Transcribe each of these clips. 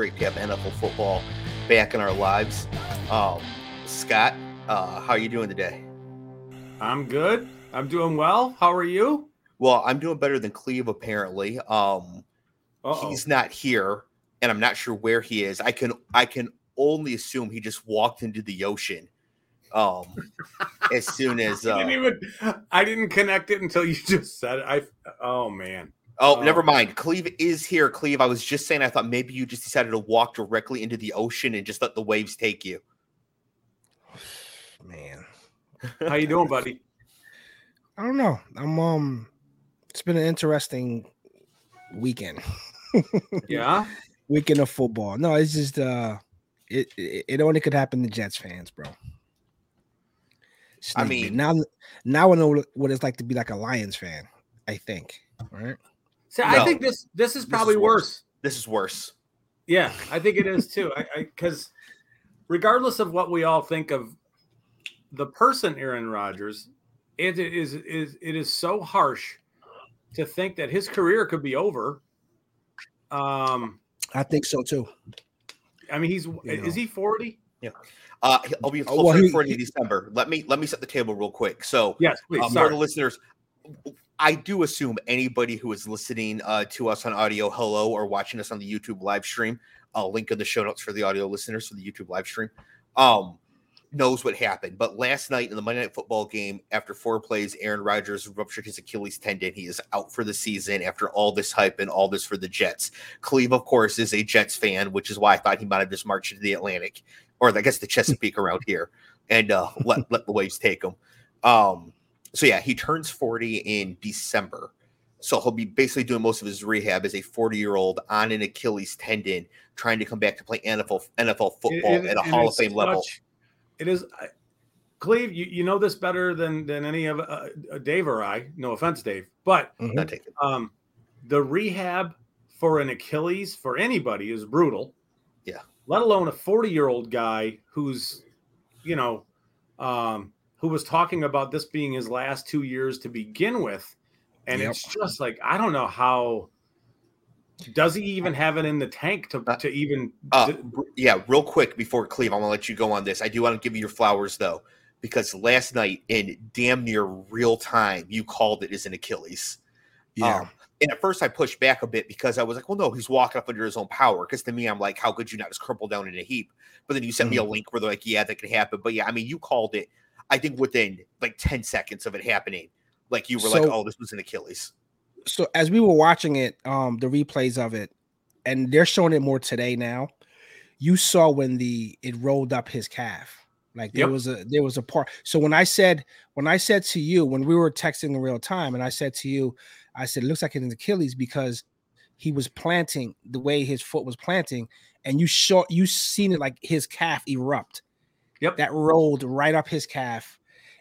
It is so great to have NFL football back in our lives. Um, Scott, uh, how are you doing today? I'm good. I'm doing well. How are you? Well, I'm doing better than Clev apparently. Um, he's not here, and I'm not sure where he is. I can I can only assume he just walked into the ocean. Um, as soon as I uh, didn't even. I didn't connect it until you just said it. I. Oh man. Oh, Oh. never mind. Clev is here. Clev, I was just saying. I thought maybe you just decided to walk directly into the ocean and just let the waves take you. Man, How you doing, buddy? I don't know. I'm um. It's been an interesting weekend. Yeah. weekend of football. No, it's just uh, it it, it only could happen to Jets fans, bro. I mean- now now I know what it's like to be like a Lions fan. I think, right? See, I think this this is This probably is worse. worse. This is worse. Yeah, I think it is too. I because regardless of what we all think of the person Aaron Rodgers, it is is it is so harsh to think that his career could be over. Um, I think so too. I mean, he's know. is he forty? Yeah, Uh, I'll be Oh, closer well, to he- 40 in he- December. Let me let me set the table real quick. So, Yes, please. uh, for sorry. the listeners, I do assume anybody who is listening uh, to us on audio, hello, or watching us on the YouTube live stream, I'll link in the show notes for the audio listeners for the YouTube live stream, um, knows what happened. But last night in the Monday Night Football game, after four plays, Aaron Rodgers ruptured his Achilles tendon. He is out for the season after all this hype and all this for the Jets. Clev, of course, is a Jets fan, which is why I thought he might have just marched into the Atlantic, or I guess the Chesapeake around here, and uh, let let the waves take him. Um, so yeah, he turns 40 in December. So he'll be basically doing most of his rehab as a 40 year old on an Achilles tendon, trying to come back to play NFL NFL football It- it- at a Hall of is Fame level. It is, I- Clev. You, you know this better than than any of uh, Dave or I. No offense, Dave, but Mhm. Um, the rehab for an Achilles for anybody is brutal. Yeah. Let alone a 40 year old guy who's, you know, um, who was talking about this being his last two years to begin with. And Yep. it's just like, I don't know how. Does he even have it in the tank to, Uh, to even? Uh, yeah, real quick before Clev, I want to let you go on this. I do want to give you your flowers though, because last night in damn near real time, you called it as an Achilles. Yeah. Um, and at first, I pushed back a bit because I was like, well, no, he's walking up under his own power. Because to me, I'm like, how could you not just crumple down in a heap? But then you sent me Mm-hmm. a link where they're like, yeah, that could happen. But yeah, I mean, you called it, I think within like 10 seconds of it happening. Like you were like, oh, this was an Achilles. so as we were watching it, um, the replays of it, and they're showing it more today now. You saw when the it rolled up his calf. Like there Yep. was a there was a part. So when I said when I said to you when we were texting in real time, and I said to you, I said it looks like it's an Achilles because he was planting the way his foot was planting, and you saw you seen it like his calf erupt. Yep. That rolled right up his calf,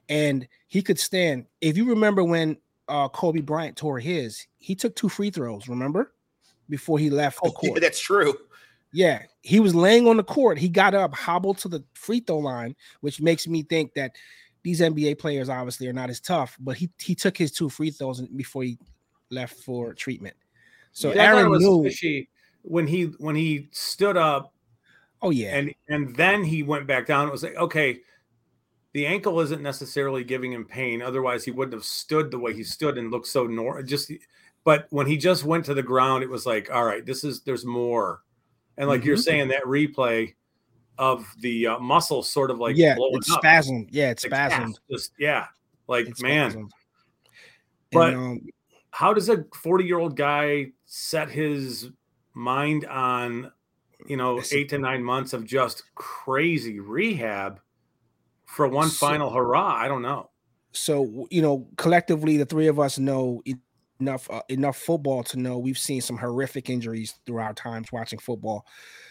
and he could stand. If you remember when uh, Kobe Bryant tore his, he took two free throws. Remember, before he left the Oh, yeah, court. that's true. Yeah, he was laying on the court. He got up, hobbled to the free throw line, which makes me think that these NBA players obviously are not as tough. But he he took his two free throws before he left for treatment. So Yeah, I thought it Aaron was knew. fishy when he when he stood up Oh yeah, and and then he went back down. It was like okay, the ankle isn't necessarily giving him pain. Otherwise, he wouldn't have stood the way he stood and looked so nor just. But when he just went to the ground, it was like, all right, this is there's more, and like you're Mhm. saying that replay of the uh, muscle sort of like yeah, it's up. spasmed. Yeah, it's spasmed. Just yeah, like It's man, spasmed. But- And, um, how does a 40 year old guy set his mind on you know eight to nine months of just crazy rehab for one So- final hurrah i don't know. So you know collectively the three of us know enough uh, enough football to know we've seen some horrific injuries through our times watching football.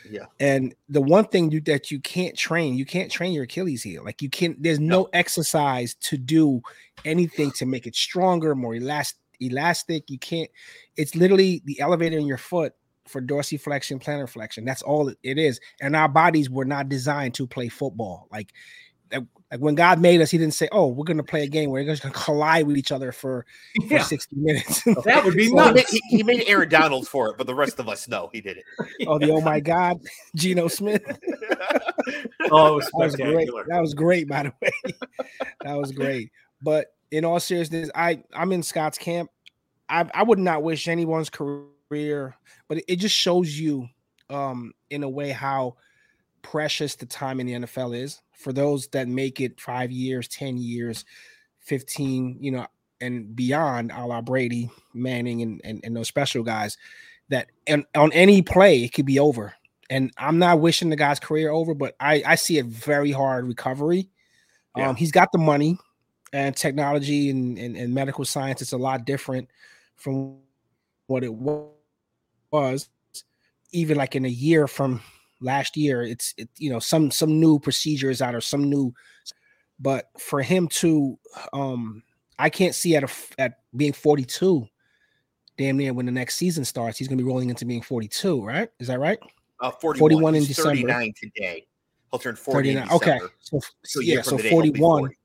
Yeah. and the one thing you that you can't train you can't train your achilles heel. Like you can't there's no, exercise to do anything to make it stronger more elastic elastic. You can't it's literally the elevator in your foot for dorsiflexion plantar flexion that's all it- it is and our bodies were not designed to play football like like when God made us, He didn't say, "Oh, we're going to play a game where we're just going to collide with each other for, for sixty minutes." That would be He made, nuts. he, he made Aaron Donald for it, but the rest of us know he did it. oh, the oh my God, Geno Smith. Oh, it was That was great. That was great, by the way. that was great. But in all seriousness, I I'm in Scott's camp. I I would not wish anyone's career, but it, just shows you, um, in a way how precious the time in the NFL is for those that make it five years, ten years, fifteen, you know, and beyond, a la Brady, Manning, and and, and those special guys. That and on any play it could be over. And I'm not wishing the guy's career over, but I I see a very hard recovery. Yeah. Um, he's got the money and technology and, and, and medical science. It's a lot different from what it wa- was. Even like in a year from last year, it's it, you know some some new procedures out or some new. But for him to, um, I can't see at a at being 42, damn near when the next season starts, he's gonna be rolling into being 42, right? Is that right? Uh, 41, 41 in December. 39 today. He'll turn 40 in 39. Okay, so, So yeah, so today, he'll be 41. 40.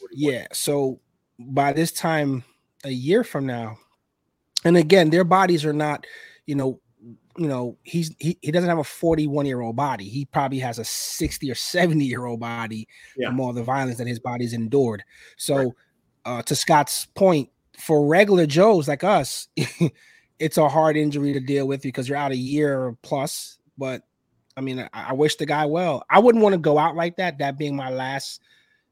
41. Yeah. So by this time, a year from now, and again, their bodies are not, you know, you know, he's he, he doesn't have a 41 year old body. He probably has a 60 or 70 year old body Yeah. from all the violence that his body's endured. So Right. uh to Scott's point, for regular Joes like us, it's a hard injury to deal with because you're out a year plus. But I mean, I, I wish the guy well. I wouldn't want to go out like that, that being my last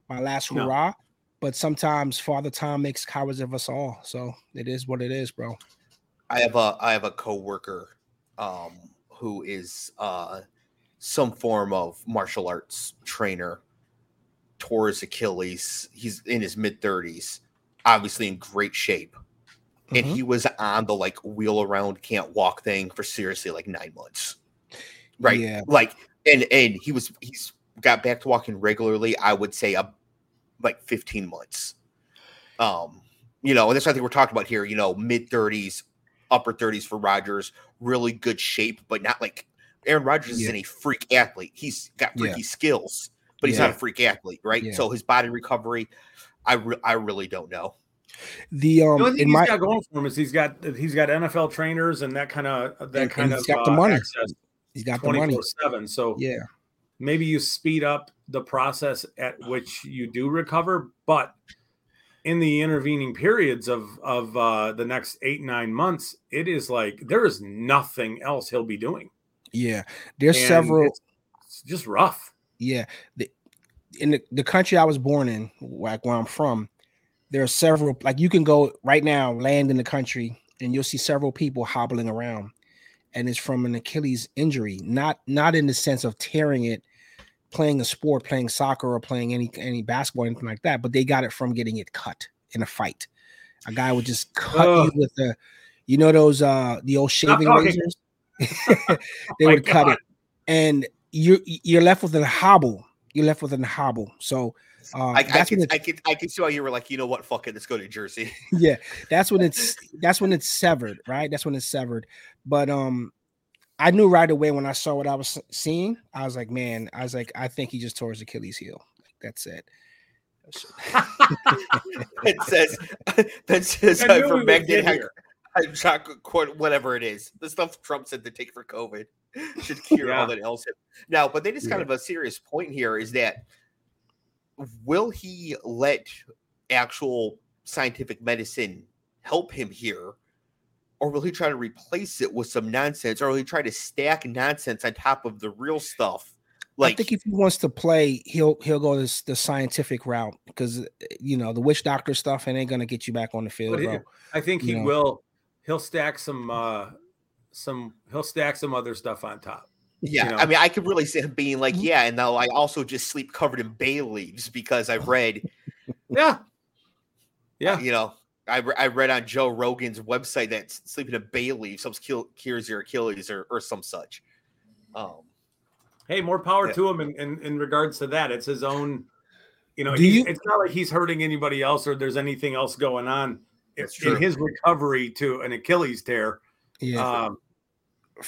my last No. hurrah. But sometimes Father Time makes cowards of us all. So it is what it is, bro. I have a I have a coworker um who is uh some form of martial arts trainer tore his Achilles. He's in his mid 30s, obviously in great shape. And Mhm. he was on the like wheel around can't walk thing for seriously like nine months. Right. Yeah. Like and and he was he's got back to walking regularly, I would say a like 15 months. Um, you know, and that's what I think we're talking about here, you know, mid 30s, upper 30s for Rodgers, really good shape, but not like Aaron Rodgers Yeah. isn't a freak athlete. He's got Yeah. freaky skills, but he's Yeah. not a freak athlete, right? Yeah. So his body recovery, I re- I really don't know. The um The only thing in he's my got going for him is he's got he's got NFL trainers and that kind of that And- kind and of he's got the uh, money. he's got the money. seven. So Yeah. maybe you speed up the process at which you do recover, but in the intervening periods of of uh, the next eight nine months, it is like there is nothing else he'll be doing. Yeah. There's And several It's, it's just rough. Yeah, the, in the, the country I was born in, like where I'm from, there are several. Like you can go right now, land in the country, and you'll see several people hobbling around, and it's from an Achilles injury. Not not in the sense of tearing it, playing a sport, playing soccer, or playing any any basketball, anything like that. But they got it from getting it cut in a fight. A guy would just cut Ugh. you with the, you know those uh the old shaving razors. they my would cut it, and you you're left with a hobble. You're left with a hobble. So uh, I, I can when I can I can see why you were like, you know what, fuck it, let's go to Jersey. yeah, that's when it's that's when it's severed, right? That's when it's severed. But um, I knew right away when I saw what I was seeing. I was like, man, I was like, I think he just tore his Achilles heel. Like, that's it. it says that says I for we would magnet get hy- here. whatever it is. The stuff Trump said to take for COVID should cure Yeah. all that else. Now, but then it's kind Yeah. of a serious point here is that will he let actual scientific medicine help him here? Or will he try to replace it with some nonsense? Or will he try to stack nonsense on top of the real stuff? Like I think if he wants to play, he'll he'll go this the scientific route because you know the witch doctor stuff and ain't gonna get you back on the field, he- bro. I think he You know. will. He'll stack some uh some. He'll stack some other stuff on top. Yeah, know? I mean, I could really see him being like, Mhm. yeah, and now I also just sleep covered in bay leaves because I've read, Yeah. Yeah. you know, I, re- I read on Joe Rogan's website that sleeping in bay leaves helps kill, cures your Achilles or, or some such. Um, Hey, more power Yeah. to him in, in, in regards to that. It's his own, you know, Do you- it's not like he's hurting anybody else or there's anything else going on That's in his recovery to an Achilles tear. Yeah, Um,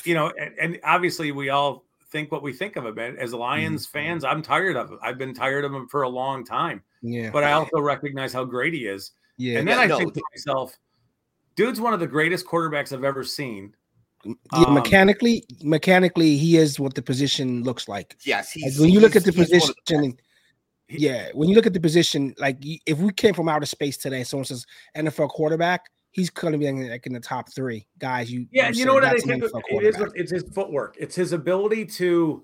you know, and, and obviously we all think what we think of him. And As Lions fans, I'm tired of him. I've been tired of him for a long time. Yeah. But I also recognize how great he is. Yeah. and then yeah, I no, think to myself, dude's one of the greatest quarterbacks I've ever seen. yeah, um, mechanically, mechanically, he is what the position looks like. Yes, Like, when you look he's- at the he's one of position, best. yeah, when you look at the position, like if we came from outer space today, someone says NFL quarterback, he's going to be in, like in the top three guys. You Yeah, you you know what I that's an think it is. It's his footwork. It's his ability to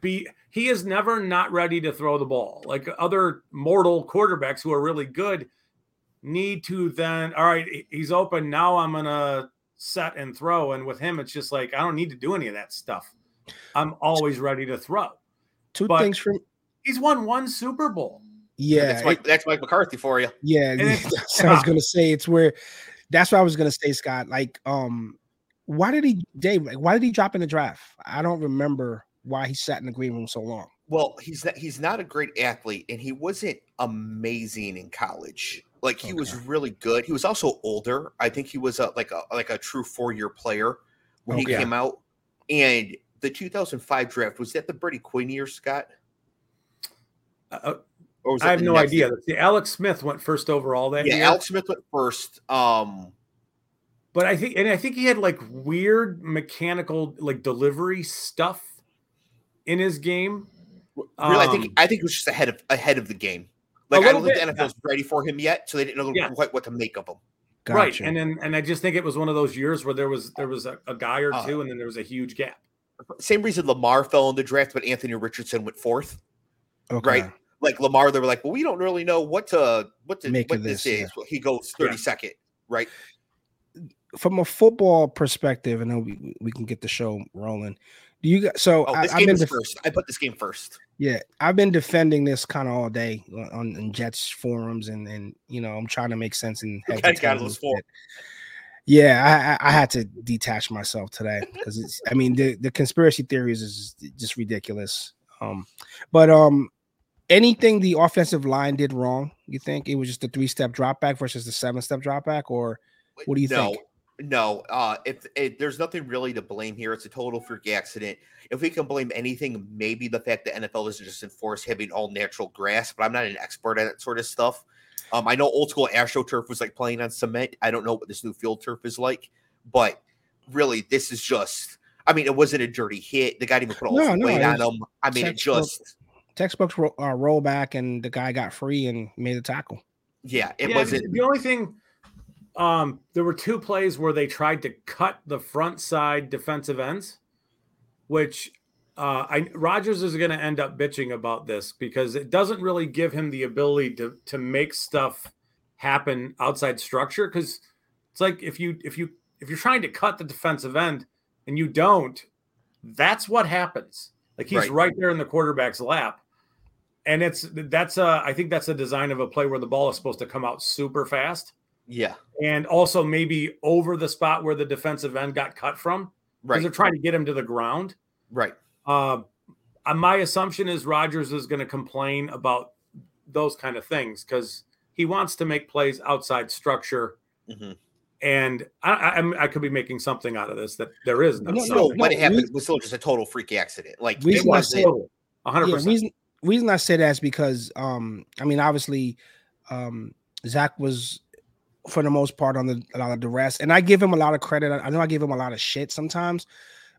be. He is never not ready to throw the ball. Like other mortal quarterbacks who are really good need to then. All right, he's open now. I'm gonna set and throw. And with him, it's just like I don't need to do any of that stuff. I'm always ready to throw. Two but- things from He's won one Super Bowl. yeah, that's Mike, that's Mike McCarthy for you. Yeah, And it's- I was gonna say. It's where that's what I was gonna say, Scott. Like, um, why did he Dave? Like, why did he drop in the draft? I don't remember why he sat in the green room so long. Well, he's not he's not a great athlete, and he wasn't amazing in college. Like he was really good. He was also older. I think he was a, like a like a true four year player when he came out. And the 2005 draft was that the Brady Quinn year, Scott? Uh, Or was I have no idea. year? The Alex Smith went first overall that Yeah, year. Alex Smith went first. Um, But I think, and I think he had like weird mechanical, like delivery stuff in his game. really, I think Um, I think it was just ahead of ahead of the game. A Like I don't think bit, the NFL was ready for him yet, so they didn't know Yeah. quite what to make of him. Right, and then and I just think it was one of those years where there was there was a, a guy or Uh, two, and then there was a huge gap. Same reason Lamar fell in the draft, but Anthony Richardson went fourth. okay. right. like Lamar, they were like, well, we don't really know what to what to Make what of this, this, is. Well, he goes 30 second, right? From a football perspective, and then we, we can get the show rolling. Do you guys? So Oh, I, I've been def- first. I put this game first. yeah, I've been defending this kind of all day on, on in Jets forums, and and you know I'm trying to make sense and heads Okay, and got those four. Yeah, I, I I had to detach myself today because it's. I mean, the the conspiracy theories is just ridiculous. Um, but um, anything the offensive line did wrong? You think it was just the three step drop back versus the seven step drop back, or What do you no, think? No, uh, if, if there's nothing really to blame here, it's a total freak accident. If we can blame anything, maybe the fact that NFL doesn't just enforce having all natural grass, but I'm not an expert at that sort of stuff. Um, I know old school AstroTurf was like playing on cement. I don't know what this new field turf is like, but really, this is just. I mean, it wasn't a dirty hit. The guy didn't even put all No, his no, weight on was him. I mean, it just. textbooks ro- uh, roll back and the guy got free and made a tackle? Yeah, it Yeah, wasn't. the only thing. Um, there were two plays where they tried to cut the front side defensive ends, which uh, I Rodgers is going to end up bitching about this because it doesn't really give him the ability to to make stuff happen outside structure. Because it's like if you if you if you're trying to cut the defensive end and you don't, that's what happens. Like he's Right. right, there in the quarterback's lap. And it's that's a I think that's a design of a play where the ball is supposed to come out super fast Yeah, and also maybe over the spot where the defensive end got cut from because right, they're trying to get him to the ground. right. Uh, uh, my assumption is Rodgers is going to complain about those kind of things because he wants to make plays outside structure. Mhm. And I, I, I'm- I could be making something out of this that there is no. No. No, no, what no, happened we- was still just a total freak accident. Like We- it wasn't. said- A hundred Yeah, percent. reason reason I say that is because um I mean obviously um Zach was for the most part on the a lot of the rest, and I give him a lot of credit. I I know I give him a lot of shit sometimes,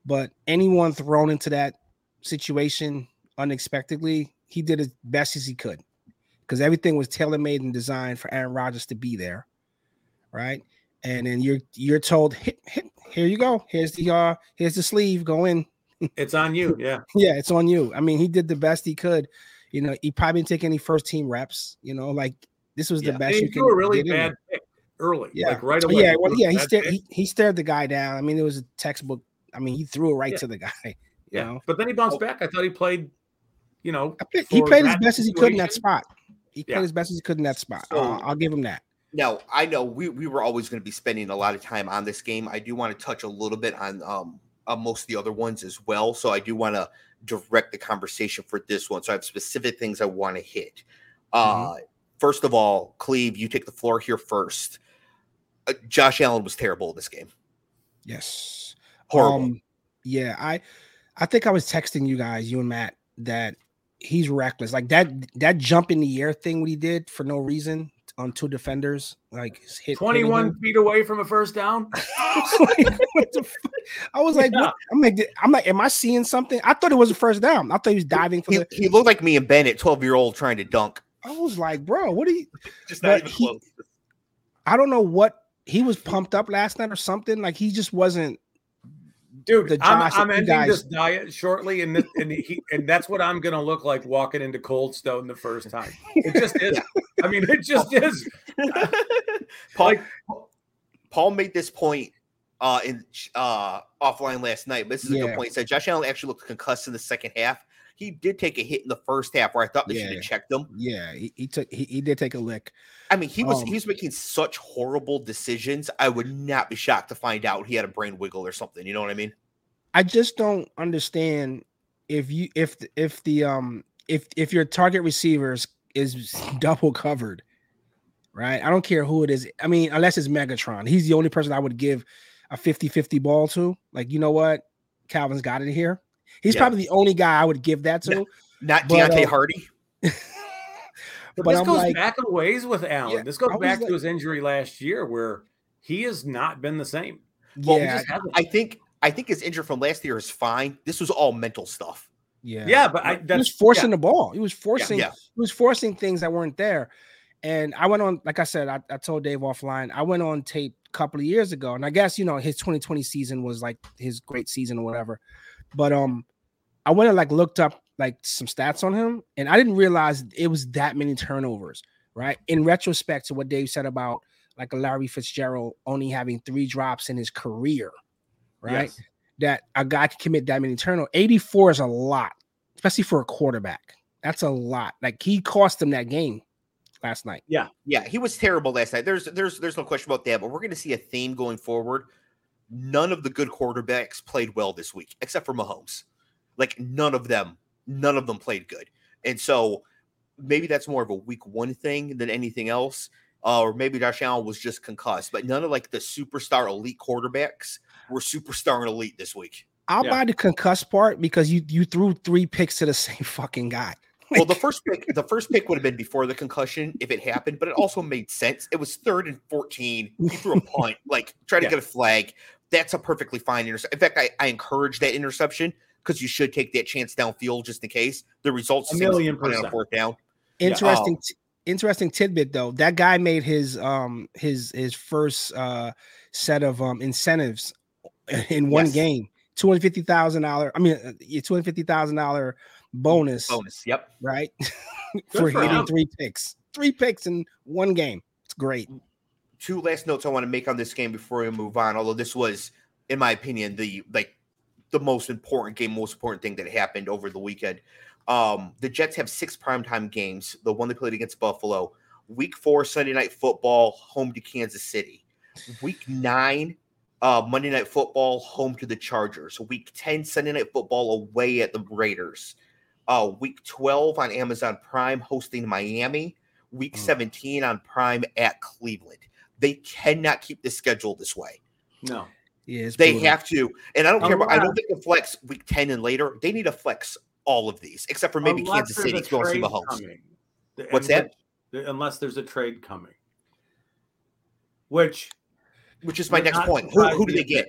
but anyone thrown into that situation unexpectedly, he did as best as he could because everything was tailor made and designed for Aaron Rodgers to be there, right? And then you're you're told, hit, hit, here you go. Here's the uh here's the sleeve. Go in. It's on you. Yeah. Yeah, it's on you. I mean, he did the best he could. You know, he probably didn't take any first team reps. You know, like this was Yeah. the best he you threw a really bad early. Yeah. Like right away. yeah, well, yeah, he stared he, he stared the guy down. I mean, it was a textbook. I mean, he threw it right Yeah. to the guy. You yeah. know, But then he bounced Oh. back. I thought he played, you know, I he played as that best as he could in that spot. He played as best as he could in that spot. So- Uh, I'll give him that. Now, I know we, we were always going to be spending a lot of time on this game. I do want to touch a little bit on um on most of the other ones as well. So I do want to direct the conversation for this one. So I have specific things I want to hit. Uh first of all, Clev, you take the floor here first. Uh, Josh Allen was terrible in this game. Yes. Horrible. Um, yeah, I I think I was texting you guys, you and Matt, that he's reckless. Like that that jump in the air thing what he did for no reason on two defenders, like hit 21 feet away from a first down. I was like, yeah. I'm like, I'm like, am I seeing something? I thought it was a first down. I thought he was diving for he, the. He looked like me and Bennett, 12 year old, trying to dunk. I was like, bro, what are you? Just not even he, close. I don't know what he was pumped up last night or something. Like he just wasn't dude. I'm, I'm ending guys... this diet shortly, and this, and he, and that's what I'm gonna look like walking into Cold Stone the first time. It just is. I mean, it just is. Paul, like, Paul made this point uh in uh offline last night, but this is a good point. He said Josh Allen actually looked concussed in the second half. He did take a hit in the first half where I thought they yeah. should have checked him. Yeah, he, he took he, he, did take a lick. I mean, he was um, he was making such horrible decisions. I would not be shocked to find out he had a brain wiggle or something. You know what I mean? I just don't understand if you if if the um if if your target receivers is double covered, right? I don't care who it is. I mean, unless it's Megatron. He's the only person I would give a 50-50 ball to. Like, you know what? Calvin's got it here. He's yeah. probably the only guy I would give that to. Not, not Deonte uh, Harty. but, but, this I'm goes like, back a ways with Allen. Yeah, this goes back like, to his injury last year where he has not been the same. Well, yeah, I think I think his injury from last year is fine. This was all mental stuff. Yeah, yeah, but I, he was forcing yeah. the ball. He was forcing. Yeah, yeah. He was forcing things that weren't there. And I went on, like I said, I, I told Dave offline. I went on tape a couple of years ago, and I guess you know his 2020 season was like his great season or whatever. But um, I went and like looked up like some stats on him, and I didn't realize it was that many turnovers. Right. In retrospect to what Dave said about like a Larry Fitzgerald only having three drops in his career, right? Yes. That a guy could commit that many turnovers. 84 is a lot, especially for a quarterback. That's a lot. Like he cost him that game last night. Yeah, yeah, he was terrible last night. There's there's there's no question about that, but we're gonna see a theme going forward. None of the good quarterbacks played well this week, except for Mahomes. Like none of them, none of them played good. And so maybe that's more of a week one thing than anything else. Uh, or maybe Josh Allen was just concussed, but none of like the superstar elite quarterbacks were superstar and elite this week. I'll yeah. buy the concussed part because you you threw three picks to the same fucking guy. Like, well, the first pick, the first pick would have been before the concussion if it happened, but it also made sense. It was third and fourteen. He threw a punt, like try to yeah. get a flag. That's a perfectly fine interception. In fact, I, I encourage that interception because you should take that chance downfield just in case the results a million percent on fourth down. Interesting, yeah. interesting tidbit though. That guy made his um his his first uh set of um incentives in one yes. game. Two hundred fifty thousand dollar. I mean, uh, two hundred fifty thousand dollar bonus. Bonus. Yep. Right. for, for hitting him. three picks. Three picks in one game. It's great. Two last notes I want to make on this game before we move on. Although this was, in my opinion, the like the most important game, most important thing that happened over the weekend. Um, the Jets have six primetime games. The one they played against Buffalo, week four, Sunday night football, home to Kansas City. Week nine, uh, Monday night football, home to the Chargers. Week 10, Sunday night football away at the Raiders. Uh, week 12 on Amazon Prime, hosting Miami. Week mm. 17 on Prime at Cleveland. They cannot keep the schedule this way. No. Yeah, they brutal. have to, and I don't care. About, I don't think the flex week ten and later. They need to flex all of these, except for maybe unless Kansas City going to go see Mahomes. Coming. What's that? Unless there's a trade coming, which, which is my next point. Who, who do they get?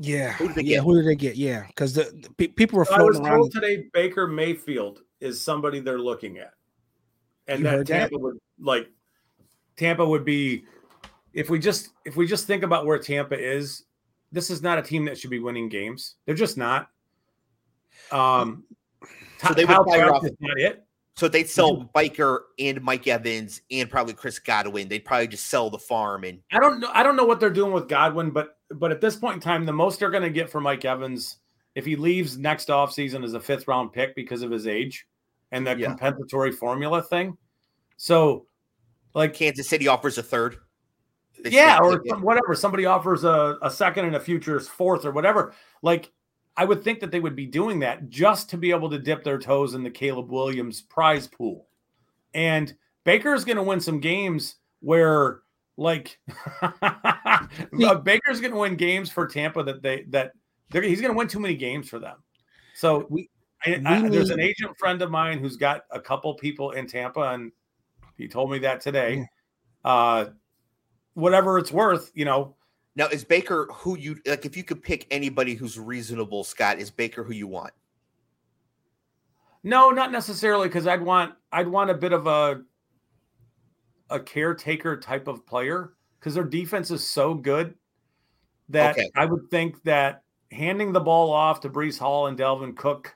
Yeah, who do they yeah, get? Who do they get? Yeah, because the, the, people were floating I was around. told today Baker Mayfield is somebody they're looking at, and you that Tampa that? would like Tampa would be if we just if we just think about where Tampa is this is not a team that should be winning games. They're just not. Um, so they would fire off. Not it. So they'd sell Baker and Mike Evans and probably Chris Godwin. They'd probably just sell the farm and. I don't know. I don't know what they're doing with Godwin, but but at this point in time, the most they're going to get for Mike Evans, if he leaves next offseason, is a fifth round pick because of his age and the yeah. compensatory formula thing. So, like Kansas City offers a third yeah, or whatever. Somebody offers a, a second and a future's fourth or whatever. Like, I would think that they would be doing that just to be able to dip their toes in the Caleb Williams prize pool. And Baker is going to win some games where, like, Baker's going to win games for Tampa that they that he's going to win too many games for them. So We- I, I, there's an agent friend of mine who's got a couple people in Tampa, and he told me that today. Uh, whatever it's worth, you know, Now, is Baker who you like? If you could pick anybody who's reasonable, Scott, is Baker who you want? no, not necessarily because I'd want I'd want a bit of a a caretaker type of player because their defense is so good that Okay. I would think that handing the ball off to Breece Hall and Dalvin Cook,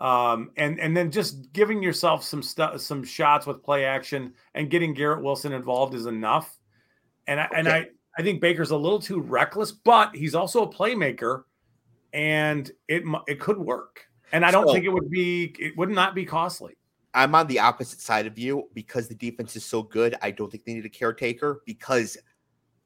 um, and and then just giving yourself some stuff, some shots with play action, and getting Garrett Wilson involved is enough. And I oh, and I I think Baker's a little too reckless, but he's also a playmaker, and it it could work. And I don't So- think it would be it would not be costly. I'm on the opposite side of you because the defense is so good. I don't think they need a caretaker because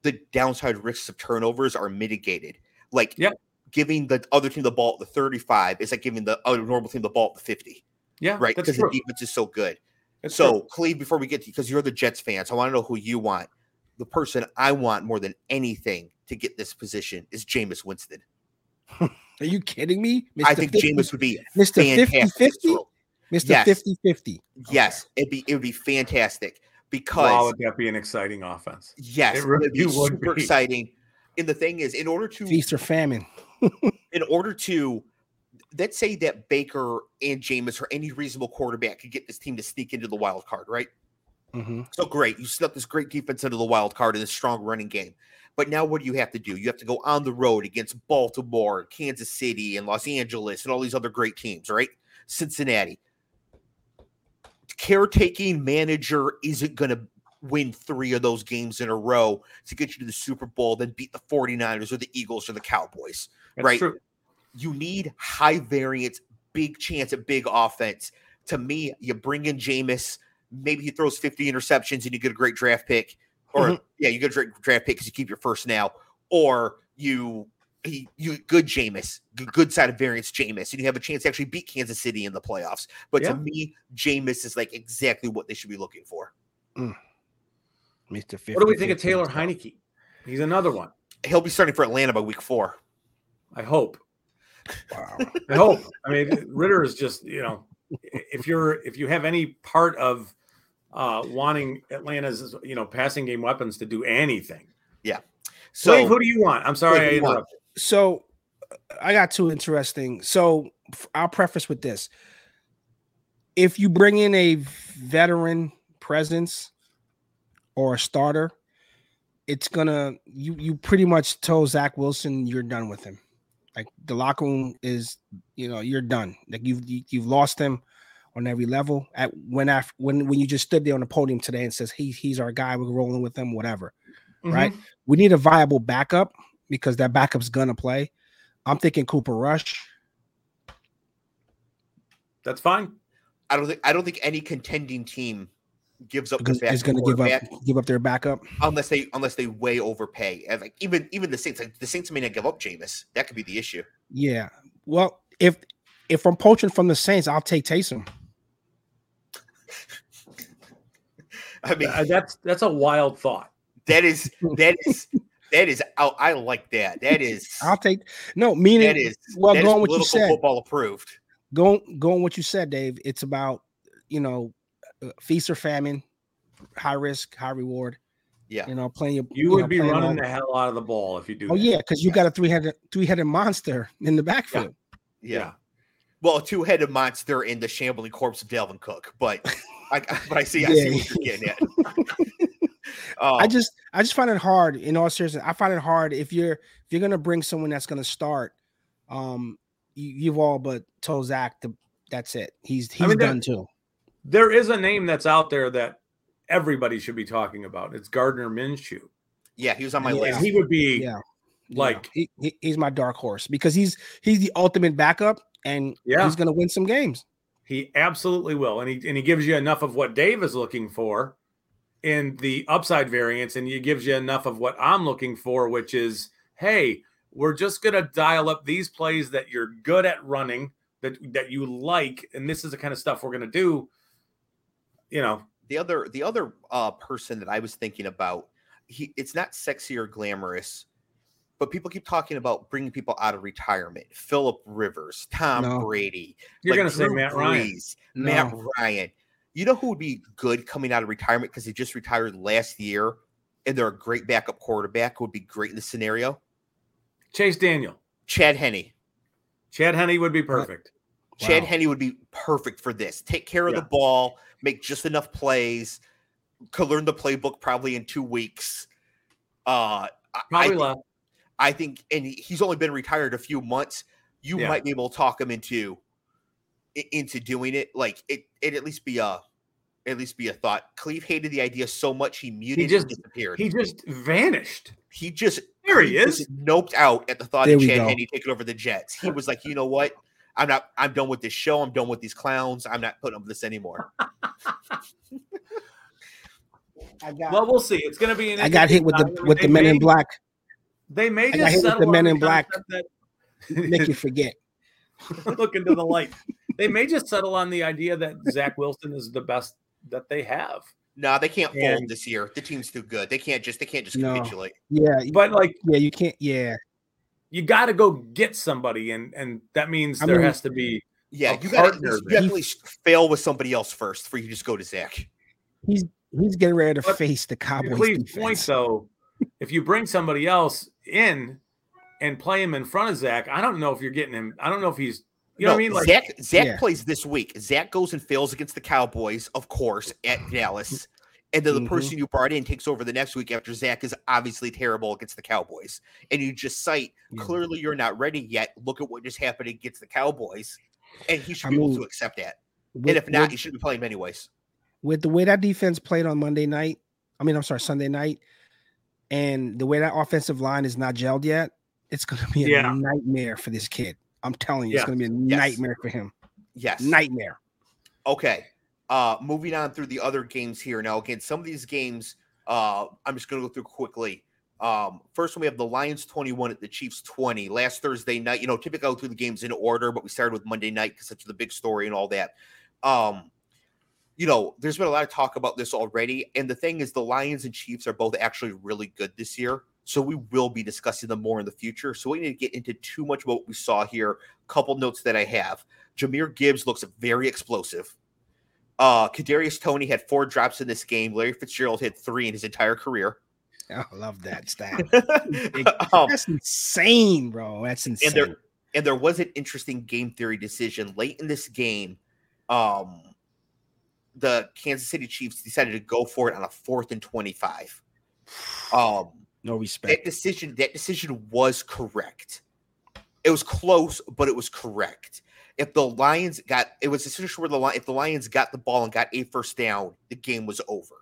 the downside risks of turnovers are mitigated. Like Yep. giving the other team the ball at the 35 is like giving the other normal team the ball at the 50, Yeah, right? Because the defense is so good. That's so, true. Clev, before we get to you, because you're the Jets fan, so I want to know who you want. The person I want more than anything to get this position is Jameis Winston. Are you kidding me? Mr. I think 50 Jameis would be Mr. 50 fantastic. in this 50? Mr. Yes. 50 50. Yes, it'd be it would be fantastic because Wow, would that be an exciting offense? Yes, It really it'd be would super be. exciting. And the thing is, in order to Feast or famine. in order to let's say that Baker and Jameis or any reasonable quarterback could get this team to sneak into the wild card, right? Hmm So great, you snuck this great defense into the wild card in this strong running game. But now what do you have to do? You have to go on the road against Baltimore, Kansas City, and Los Angeles, and all these other great teams, right? Cincinnati. Caretaking manager isn't going to win three of those games in a row to get you to the Super Bowl, then beat the 49ers or the Eagles or the Cowboys. That's Right. true. You need high variance, big chance at big offense. To me, you bring in Jameis, maybe he throws 50 interceptions and you get a great draft pick. Or Mhm. yeah, you get a great draft pick because you keep your first now, or you he, you good Jameis, good, good side of variance Jameis, and you have a chance to actually beat Kansas City in the playoffs. But Yeah. to me, Jameis is like exactly what they should be looking for. Mr. 50 What do we think of Taylor Heinicke? He's another one. He'll be starting for Atlanta by week four. I hope. Wow. I hope. I mean, Ridder is just you know, if you're if you have any part of uh wanting Atlanta's you know passing game weapons to do anything. Yeah. So Dave, who do you want? I'm sorry I do you want? interrupted. so I got two interesting. So I'll preface with this. If you bring in a veteran presence or a starter, it's gonna you you pretty much told Zach Wilson you're done with him. Like the locker room is, you know, you're done. Like you've you've lost him on every level. At when after when when you just stood there on the podium today and says he he's our guy, we're rolling with him, whatever. Mm-hmm. Right. We need a viable backup because that backup's gonna play. I'm thinking Cooper Rush. That's fine. I don't think I don't think any contending team gives up Because their is going to give up quarterback give up their backup. unless they unless they way overpay. And like even even the Saints, like the Saints may not give up Jameis. That could be the issue. Yeah. Well, if if I'm poaching from the Saints, I'll take Taysom. I mean, Uh, that's that's a wild thought. that is that is that is oh, I like that. That is I'll take no meaning. that is well, that is going what you said. football approved. Going going what you said, Dave. It's about you know uh, feast or famine, high risk, high reward. Yeah. You know, playing your You know, would be running all- the hell out of the ball if you do. Oh that. yeah, because you Yeah. got a three headed three headed monster in the backfield. Yeah. yeah. Well, a two-headed monster in the shambling corpse of Dalvin Cook, but I but I see I Yeah. see what you're getting at. Um, I just I just find it hard. In all seriousness, I find it hard if you're if you're gonna bring someone that's gonna start. Um, you, you've all but told Zach to that's it. He's he's mean, that- done too. There is a name that's out there that everybody should be talking about. It's Gardner Minshew. yeah, he was on my Yeah. list. He would be Yeah. like he, he- he's my dark horse because he's he's the ultimate backup and Yeah. he's gonna win some games. He absolutely will, and he and he gives you enough of what Dave is looking for in the upside variance, and he gives you enough of what I'm looking for, which is, hey, we're just gonna dial up these plays that you're good at running, that that you like, and this is the kind of stuff we're gonna do. You know, the other the other uh person that I was thinking about, he it's not sexy or glamorous, but people keep talking about bringing people out of retirement. Philip Rivers, Tom No. Brady. You're like going to say Drew Matt Ryan. Brees, Matt No. Ryan. You know who would be good coming out of retirement because he just retired last year and they're a great backup quarterback would be great in this scenario? Chase Daniel. Chad Henne. Chad Henne would be perfect. Chad Wow. Henne would be perfect for this. Take care of Yeah. the ball, make just enough plays, could learn the playbook probably in two weeks. Uh, I- I, Probably left. I think, and he's only been retired a few months. You Yeah. might be able to talk him into into doing it. Like it, it at least be a at least be a thought. Clev hated the idea so much he muted He just- and disappeared. He just vanished. he just There he Clev just is. noped out at the thought There of we Chad go. Henne taking over the Jets. He was like, you know what? I'm not. I'm done with this show. I'm done with these clowns. I'm not putting up with this anymore. I got, Well, we'll see. It's going to be. An I got hit with the with the men in black. They may just hit with settle the on Men in Black. concept Make you forget. look into the light. They may just settle on the idea that Zach Wilson is the best that they have. No, they can't fold And- this year. The team's too good. They can't just. They can't just No. capitulate. Yeah, But like, yeah, you can't. Yeah, you got to go get somebody, and and that means I there mean- has to be. Yeah, A you got to partner you have to at least fail with somebody else first for you just go to Zach. he's he's getting ready to But face the To Cowboys Clev's point, though, if you bring somebody else in and play him in front of Zach, I don't know if you're getting him. I don't know if he's. You know No, what I mean? Like, Zach Zach Yeah. plays this week. Zach goes and fails against the Cowboys, of course, at Dallas. And then the Mhm. person you brought in takes over the next week after Zach is obviously terrible against the Cowboys. And you just cite Yeah. clearly you're not ready yet. Look at what just happened against the Cowboys. And he should I be able to accept that. With, and if not, with, he should be playing him anyways. with the way that defense played on Monday night, I mean, I'm sorry, Sunday night, and the way that offensive line is not gelled yet, it's going to be a Yeah. nightmare for this kid. I'm telling you, Yeah. it's going to be a Yes. nightmare for him. Yes. Nightmare. Okay. Uh moving on through the other games here. Now, again, some of these games, uh, I'm just gonna go through quickly. Um, first one we have the Lions 21 at the Chiefs 20. Last Thursday night, you know, typically I go through the games in order, but we started with Monday night because such the big story and all that. Um, you know, there's been a lot of talk about this already. And the thing is, the Lions and Chiefs are both actually really good this year. So we will be discussing them more in the future. So we need to get into too much about what we saw here. Couple notes that I have. Jahmyr Gibbs looks very explosive. Uh Kadarius Toney had four drops in this game. Larry Fitzgerald had three in his entire career. I love that stat. um, That's insane, bro. That's insane. and there and there was an interesting game theory decision late in this game. Um, the Kansas City Chiefs decided to go for it on a fourth and twenty-five. Um, no respect. that decision that decision was correct. It was close, but it was correct. If the Lions got it was a situation where the Li- if the Lions got the ball and got a first down, the game was over.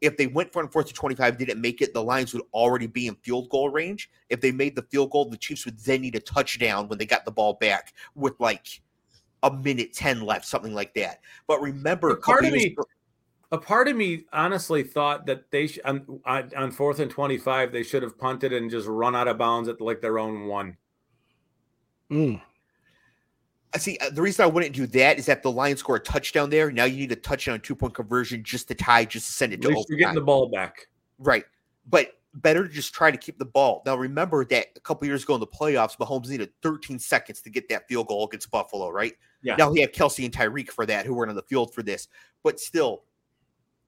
If they went for a fourth to 25, didn't make it, the Lions would already be in field goal range. If they made the field goal, the Chiefs would then need a touchdown when they got the ball back with like a minute 10 left, something like that. But remember, a part of me- ago- a part of me honestly thought that they sh- on, on on fourth and twenty five they should have punted and just run out of bounds at like their own one. Mm. I see. uh, The reason I wouldn't do that is that the Lions score a touchdown there. Now you need a touchdown, two point conversion just to tie, just to send it At to least you're getting the ball back. Right. But better to just try to keep the ball. Now remember that a couple years ago in the playoffs, Mahomes needed 13 seconds to get that field goal against Buffalo, right? Yeah. Now he had Kelce and Tyreek for that, who weren't on the field for this. But still,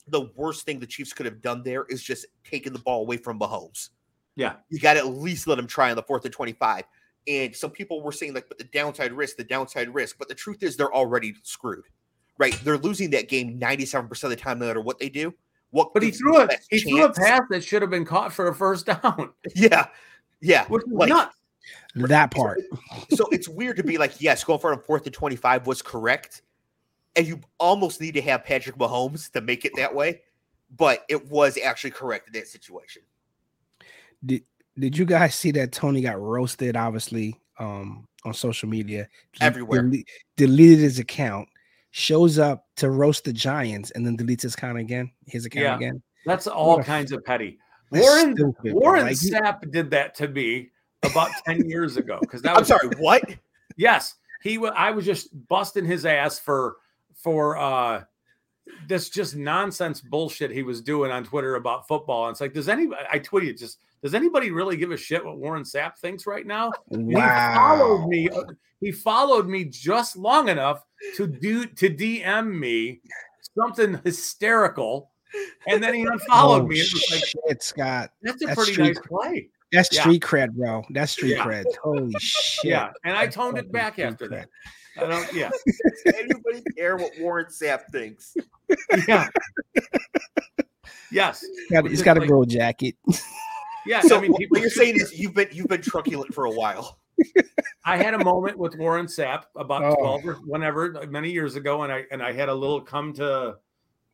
the worst thing the Chiefs could have done there is just taking the ball away from Mahomes. Yeah. You got to at least let him try on the fourth and 25. And some people were saying, like, but the downside risk, the downside risk. But the truth is, they're already screwed, right? They're losing that game 97% of the time, no matter what they do. What But he threw a he threw a pass that should have been caught for a first down. Yeah. Yeah. Which is Like, nuts. That part. so it's weird to be like, yes, going for it on fourth and 25 was correct. And you almost need to have Patrick Mahomes to make it that way. But it was actually correct in that situation. Did Did you guys see that Toney got roasted? Obviously, um, on social media, Everywhere. dele- deleted his account. Shows up to roast the Giants and then deletes his account again. His account Yeah. again. That's all What a- kinds of petty. That's Warren stupid. Warren Like, Sapp did that to me about 10 years ago. Because that I'm was sorry, what? Yes, he. wa- I was just busting his ass for for uh this just nonsense bullshit he was doing on Twitter about football. And it's like, does anybody? I tweeted just. Does anybody really give a shit what Warren Sapp thinks right now? And He followed me. uh, He followed me just long enough to do to DM me something hysterical, and then he unfollowed Oh, me. It was like, shit, Scott. that's a That's pretty street nice play. That's Yeah. street cred, bro. That's street Yeah. cred. Holy shit. Yeah, and I That's toned it back after cred. that. I don't. Yeah, Does anybody care what Warren Sapp thinks? yeah. Yes. He's got a like- girl jacket. Yeah. So I mean, what people. you're saying is you've been you've been truculent for a while. I had a moment with Warren Sapp about Oh. 12 or whenever many years ago, and I and I had a little come to,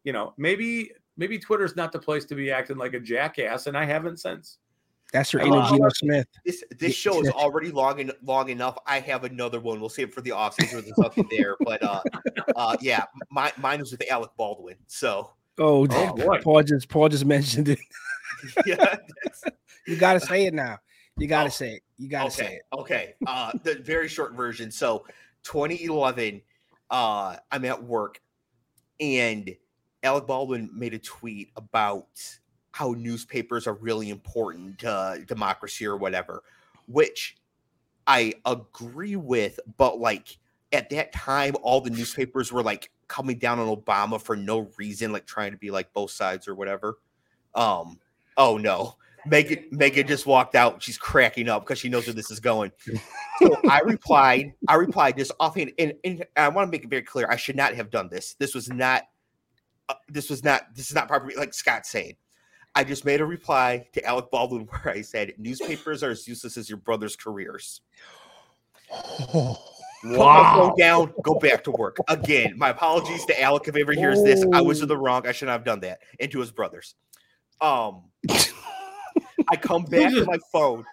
you know, maybe maybe Twitter's not the place to be acting like a jackass, and I haven't since. That's your inner Geno Smith. This this show is already long and long enough. I have another one. We'll save it for the off season. There's nothing there, but uh, uh, yeah, my, mine was with Alec Baldwin. So Oh, Oh, boy. Paul just Paul just mentioned it. yeah, You gotta say it now. You gotta Oh, say it. You gotta say okay, it. okay. Uh, the very short version. So 2011, uh, I'm at work, and Alec Baldwin made a tweet about how newspapers are really important to democracy or whatever, which I agree with, but like at that time, all the newspapers were like coming down on Obama for no reason, like trying to be like both sides or whatever. Um, oh no. Megan Megan just walked out. She's cracking up because she knows where this is going. So I replied, I replied this offhand, and, and I want to make it very clear. I should not have done this. This was not uh, this was not this is not proper like Scott saying. I just made a reply to Alec Baldwin where I said newspapers are as useless as your brother's careers. Put my phone down, go back to work. Again, my apologies to Alec if he ever hears this. I was in the wrong. I shouldn't have done that. And to his brothers. Um I come back to my phone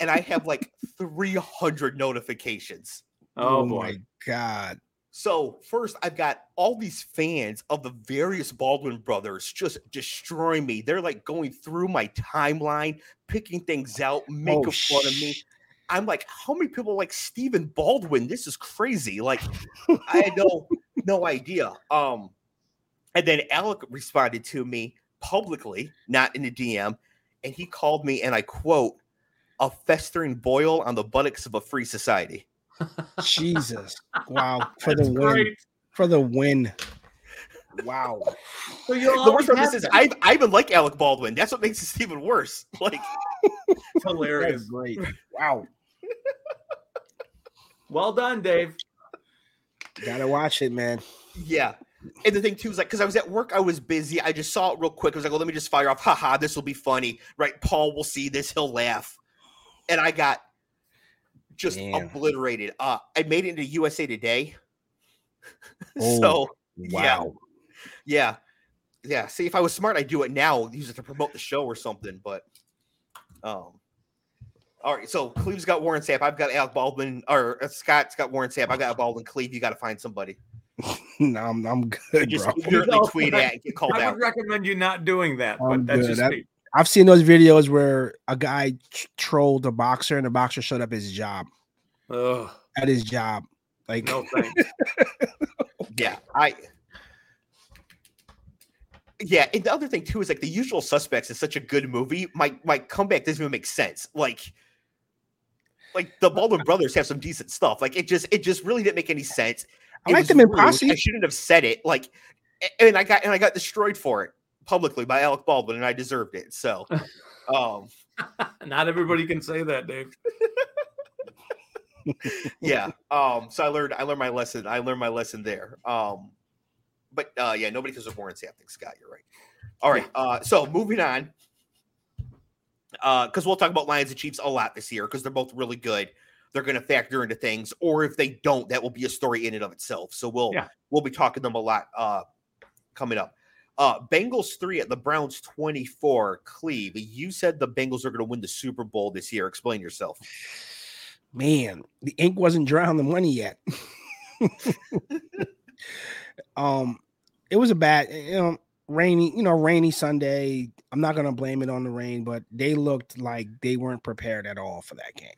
and I have like 300 notifications. Oh, my god. So first, I've got all these fans of the various Baldwin brothers just destroying me. They're like going through my timeline, picking things out, making Oh, fun of me. I'm like, how many people like Stephen Baldwin? This is crazy. Like, I had no no idea. Um, and then Alec responded to me publicly, not in the DM, and he called me, and I quote, "a festering boil on the buttocks of a free society." Jesus. Wow. For That's the win. great. For the win. Wow. So you'll the worst part of this is I, I even like Alec Baldwin. That's what makes this even worse. Like, that. That's hilarious. great. Wow. Well done, Dave. Gotta watch it, man. yeah. And the thing too is like, because I was at work, I was busy. I just saw it real quick. I was like, well, let me just fire off. Haha, this will be funny. Right. Paul will see this. He'll laugh. And I got just Damn. obliterated. Uh, I made it into USA Today. Oh, so, Yeah. Wow. yeah. Yeah. See, if I was smart, I'd do it now, use it to promote the show or something. But, um, all right. So Clev's got Warren Sapp. I've got Alec Baldwin, or uh, Scott's got Warren Sapp. I've got Baldwin. Clev, you got to find somebody. no, I'm, I'm good, Just bro. tweet I- at and get called I out. would recommend you not doing that, but I'm that's good. just That- me. I've seen those videos where a guy tr- trolled a boxer and the boxer showed up at his job. Ugh, At his job. Like no thanks. Yeah, I. Yeah, and the other thing too is like the Usual Suspects is such a good movie. My my comeback doesn't even make sense. Like, like the Baldwin brothers have some decent stuff. Like it just it just really didn't make any sense. I like them in rude. I shouldn't have said it. Like, and I got and I got destroyed for it publicly by Alec Baldwin, and I deserved it. So, um, not everybody can say that, Dave. yeah. Um, so I learned I learned my lesson. I learned my lesson there. Um, but uh, yeah, nobody cares what Warren Sapp thinks. Scott, you're right. All right. Uh, so moving on. Uh, because we'll talk about Lions and Chiefs a lot this year because they're both really good. They're going to factor into things, or if they don't, that will be a story in and of itself. So we'll Yeah. we'll be talking them a lot uh coming up. Uh Bengals three at the Browns 24. Clev, you said the Bengals are going to win the Super Bowl this year. Explain yourself. man, the ink wasn't dry on the money yet. um, it was a bad, you know, rainy, you know, rainy Sunday. I'm not gonna blame it on the rain, but they looked like they weren't prepared at all for that game.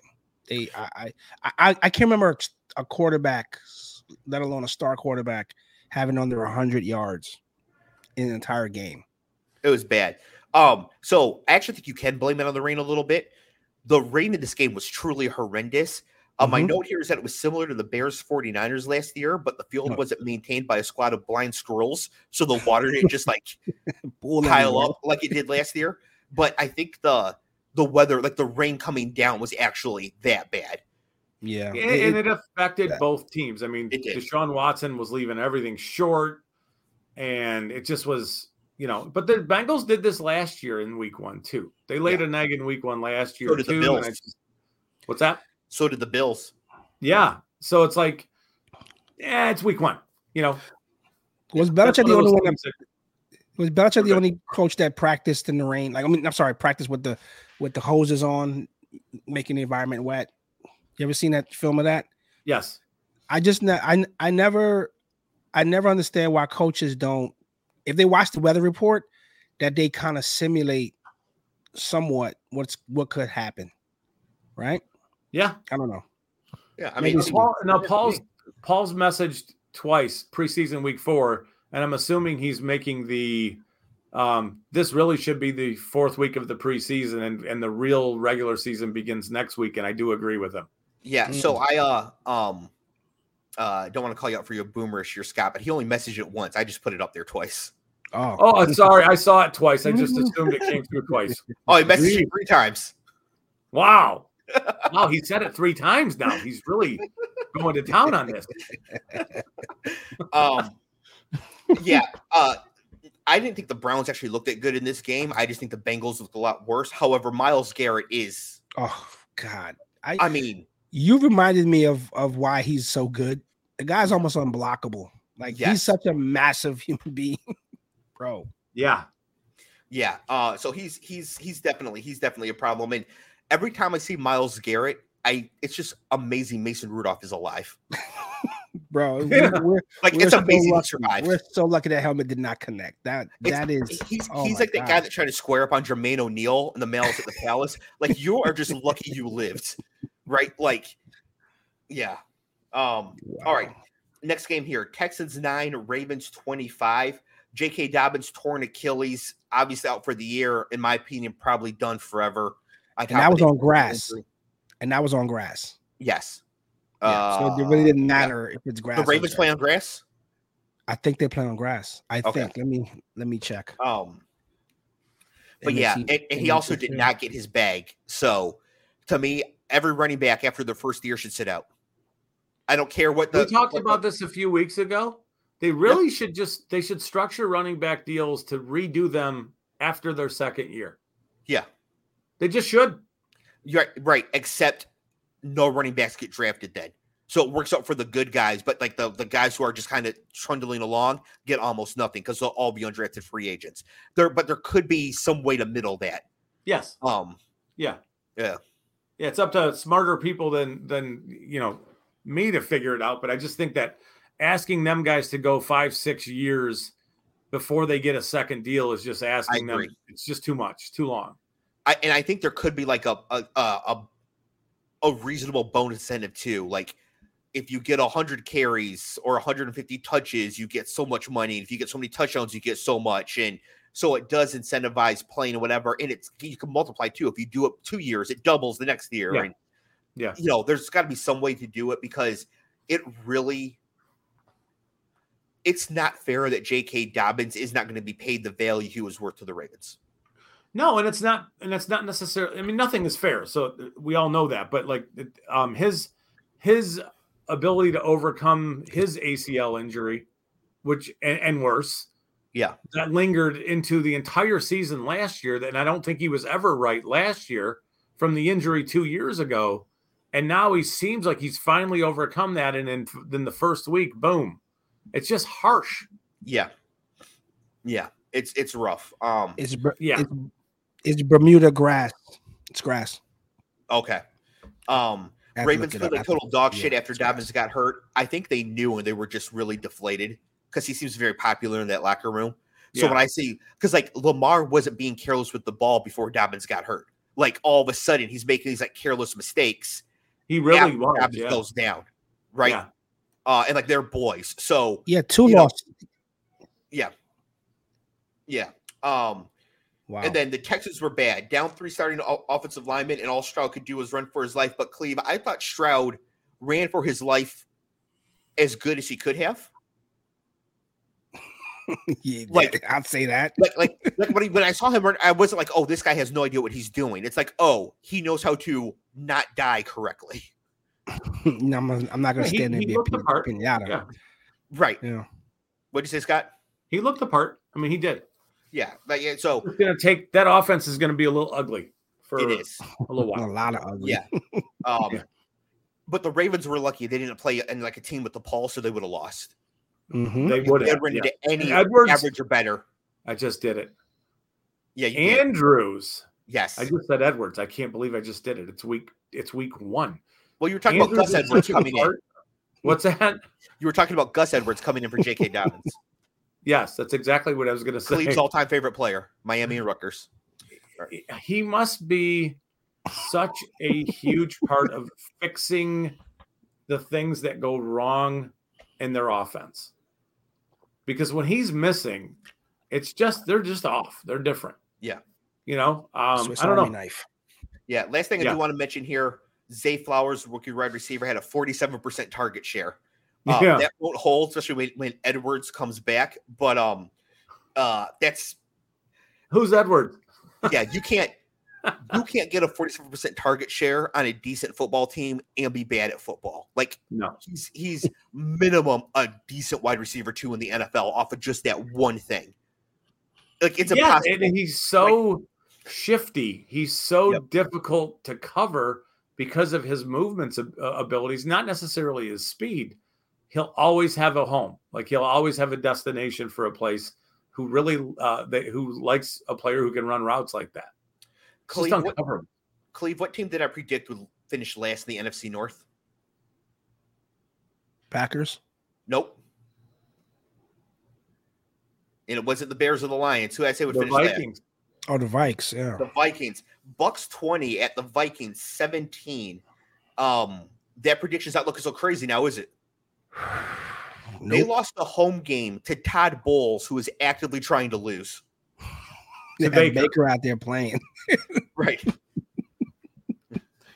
They, I, I, I, I can't remember a quarterback, let alone a star quarterback, having under hundred yards in an entire game. It was bad. Um, so I actually think you can blame it on the rain a little bit. The rain in this game was truly horrendous. Uh, My Mhm. note here is that it was similar to the Bears 49ers last year, but the field No. wasn't maintained by a squad of blind squirrels. So the water didn't just like Bull pile everywhere. up like it did last year. But I think the the weather, like the rain coming down, was actually that bad. Yeah, and, It- and it- it affected yeah. both teams. I mean, It. Deshaun Watson was leaving everything short, and it just was, you know. But the Bengals did this last year in Week One too. They laid Yeah. an egg in Week One last year So did the too. Bills. just- what's that? So did the Bills. Yeah. So it's like, yeah, it's Week One. You know, was That's Belichick the only one that was Belichick the only coach that practiced in the rain? Like I mean, I'm sorry, practiced with the with the hoses on, making the environment wet. You ever seen that film of that? Yes. I just ne- I I never I never understand why coaches don't if they watch the weather report that they kind of simulate somewhat what's what could happen. Right? Yeah. I don't know. Yeah, I mean, it's- Paul, now Paul's Paul's messaged twice preseason week four, and I'm assuming he's making the um this really should be the fourth week of the preseason and and the real regular season begins next week and I do agree with him. yeah. So I uh um uh don't want to call you out for your boomerish, your Scott, but he only messaged it once. I just put it up there twice. Oh, Oh, sorry, I saw it twice. I just assumed it came through twice. Oh, he messaged you three times. Wow. Wow, he said it three times now. He's really going to town on this. Um, yeah. Uh, I didn't think the Browns actually looked that good in this game. I just think the Bengals looked a lot worse. However, Myles Garrett is. oh God. I, I mean, you reminded me of of why he's so good. The guy's almost unblockable. Like he's such a massive human being, bro. Yeah. yeah. Uh, so he's he's he's definitely he's definitely a problem. And every time I see Myles Garrett, I it's just amazing. Mason Rudolph is alive. Bro, we're, we're, Like we're it's so amazing he survived. We're so lucky that helmet did not connect. That It's- that is He's oh he's like that guy that tried to square up on Jermaine O'Neal and the Malice at the palace. Like you are just lucky you lived, right? Like, yeah. Um. All right. Next game here: Texans nine, Ravens twenty five. J.K. Dobbins torn Achilles, obviously out for the year. In my opinion, probably done forever. And that was on grass. injury. And that was on grass. Yes. Yeah, so it Uh, really didn't yeah. matter if it's grass. The Ravens play on grass. I think they play on grass. I Okay. think. Let me let me check. Um. But And yeah, if and, he- and he also did not get his bag. So, to me, every running back after the first year should sit out. I don't care what the we talked what about the- this a few weeks ago. They really should just they should structure running back deals to redo them after their second year. Yeah, They just should. you're right, right. Except no running backs get drafted then, so it works out for the good guys. But like the the guys who are just kind of trundling along get almost nothing because they'll all be undrafted free agents. There, but there could be some way to middle that. Yes. Um, Yeah. Yeah. Yeah. It's up to smarter people than than you know me to figure it out. But I just think that asking them guys to go five six years before they get a second deal is just asking them. It's just too much, too long. I, and I think there could be like a a a, a, reasonable bonus incentive too. Like if you get 100 carries or 150 touches, you get so much money. If you get so many touchdowns, you get so much. And so it does incentivize playing or whatever. And it's you can multiply too. If you do it two years, it doubles the next year. Yeah. And Yeah. you know, there's got to be some way to do it because it really it's not fair that J.K. Dobbins is not going to be paid the value he was worth to the Ravens. No, and it's not, and it's not necessarily. I mean, nothing is fair, so uh, we all know that. But like, um, his his ability to overcome his ACL injury, which and, and worse, Yeah. that lingered into the entire season last year. That and I don't think he was ever right last year from the injury two years ago, and now he seems like he's finally overcome that. And in then the first week, boom, it's just harsh. Yeah. Yeah. It's it's rough. Um It's Yeah. It's, it's Bermuda grass. It's grass. okay. Um I have to Ravens look feel like total think- dog yeah, shit after it's. Dobbins got hurt. I think they knew and they were just really deflated because he seems very popular in that locker room. So Yeah. when I see because like Lamar wasn't being careless with the ball before Dobbins got hurt. Like all of a sudden he's making these like careless mistakes. He really after was. Dobbins Yeah. goes down. Right. Yeah. Uh and like they're boys. So Yeah, two you know, losses. yeah. Yeah. Um, Wow. And then the Texans were bad, down three starting offensive linemen, and all Stroud could do was run for his life. But Clev, I thought Stroud ran for his life as good as he could have. yeah, like- I'd say that. Like, like, like when, he, when I saw him I wasn't like, "Oh, this guy has no idea what he's doing." It's like, "Oh, he knows how to not die correctly." no, I'm, I'm not gonna Yeah, he- stand there and he be a looked pin- pinata. Yeah. Right? Yeah. What'd you say, Scott? He looked the part. I mean, he did. Yeah. Like, yeah. So It's gonna take that offense is gonna be a little ugly for it is. a little while. A lot of ugly. Yeah. Um, Yeah. but the Ravens were lucky; they didn't play in like a team with the pulse, so they would have lost. Mhm. They would have. would run yeah. into any Edwards- average or better. I just did it. Yeah. You did. Andrews. yes. I just said Edwards. I can't believe I just did it. It's week. It's week one. well, you were talking about Gus Edwards coming in. What's that? You were talking about Gus Edwards coming in for J.K. Dobbins, Yes, that's exactly what I was going to say. Clev's all-time favorite player, Miami and Rutgers. he must be such a huge part of fixing the things that go wrong in their offense. Because when he's missing, it's just they're just off. They're different. Yeah. You know, um, Swiss I don't Army know. knife. Yeah. Last thing I Yeah. do want to mention here: Zay Flowers, rookie wide receiver, had a 47% target share. Uh, Yeah. That won't hold, especially when, when Edwards comes back. But um, uh, that's Who's Edward? yeah. You can't you can't get a 47% target share on a decent football team and be bad at football. Like No. he's he's minimum a decent wide receiver too in the NFL off of just that one thing. Like it's yeah, impossible. and he's so shifty. He's so Yep. difficult to cover because of his movements uh, abilities, not necessarily his speed. He'll always have a home. Like he'll always have a destination for a place who really uh they, who likes a player who can run routes like that. It's Clev, Just what, uncover. Clev, what team did I predict would finish last in the NFC North? Packers. Nope. And it wasn't the Bears or the Lions. Who I say would The finish last? Vikings. Oh, the Vikes. Yeah. The Vikings. Bucks 20 at the Vikings 17. Um, that prediction's not looking so crazy now, is it? They lost the home game to Todd Bowles, who is actively trying to lose. They to had Baker. Baker out there playing. Right.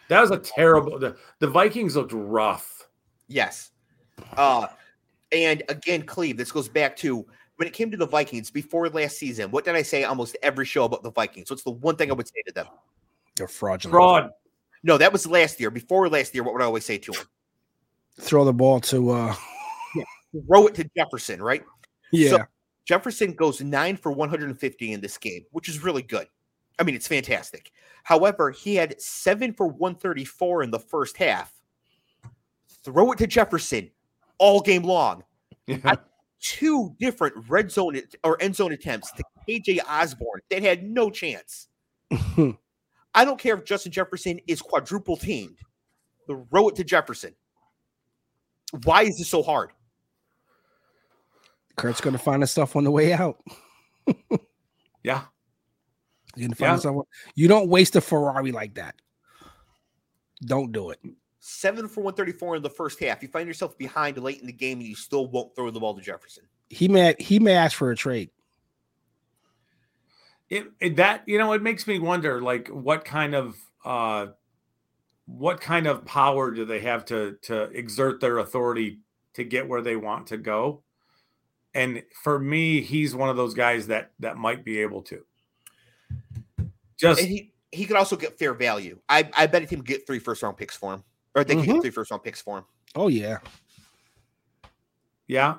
That was a terrible the, the Vikings looked rough. Yes. Uh, and again, Clev, this goes back to when it came to the Vikings before last season. What did I say almost every show about the Vikings? What's the one thing I would say to them? They're fraudulent. Fraud. No, that was last year. Before last year, what would I always say to them? Throw the ball to. uh Throw it to Jefferson, right? Yeah. So- Jefferson goes nine for 150 in this game, which is really good. I mean, it's fantastic. However, he had seven for 134 in the first half. Throw it to Jefferson all game long. Yeah. Two different red zone or end zone attempts to KJ Osborn that had no chance. I don't care if Justin Jefferson is quadruple teamed. Throw it to Jefferson. Why is this so hard? Kurt's gonna find us stuff on the way out. Yeah. You're gonna find Yeah. us. You don't waste a Ferrari like that. Don't do it. Seven for 134 in the first half. You find yourself behind late in the game and you still won't throw the ball to Jefferson. He may he may ask for a trade. it, it that you know it makes me wonder like what kind of uh what kind of power do they have to to exert their authority to get where they want to go and for me he's one of those guys that that might be able to just And he, he could also get fair value. I, I bet a team could get three first round picks for him. Or they could Mhm. get three first round picks for him. Oh yeah. yeah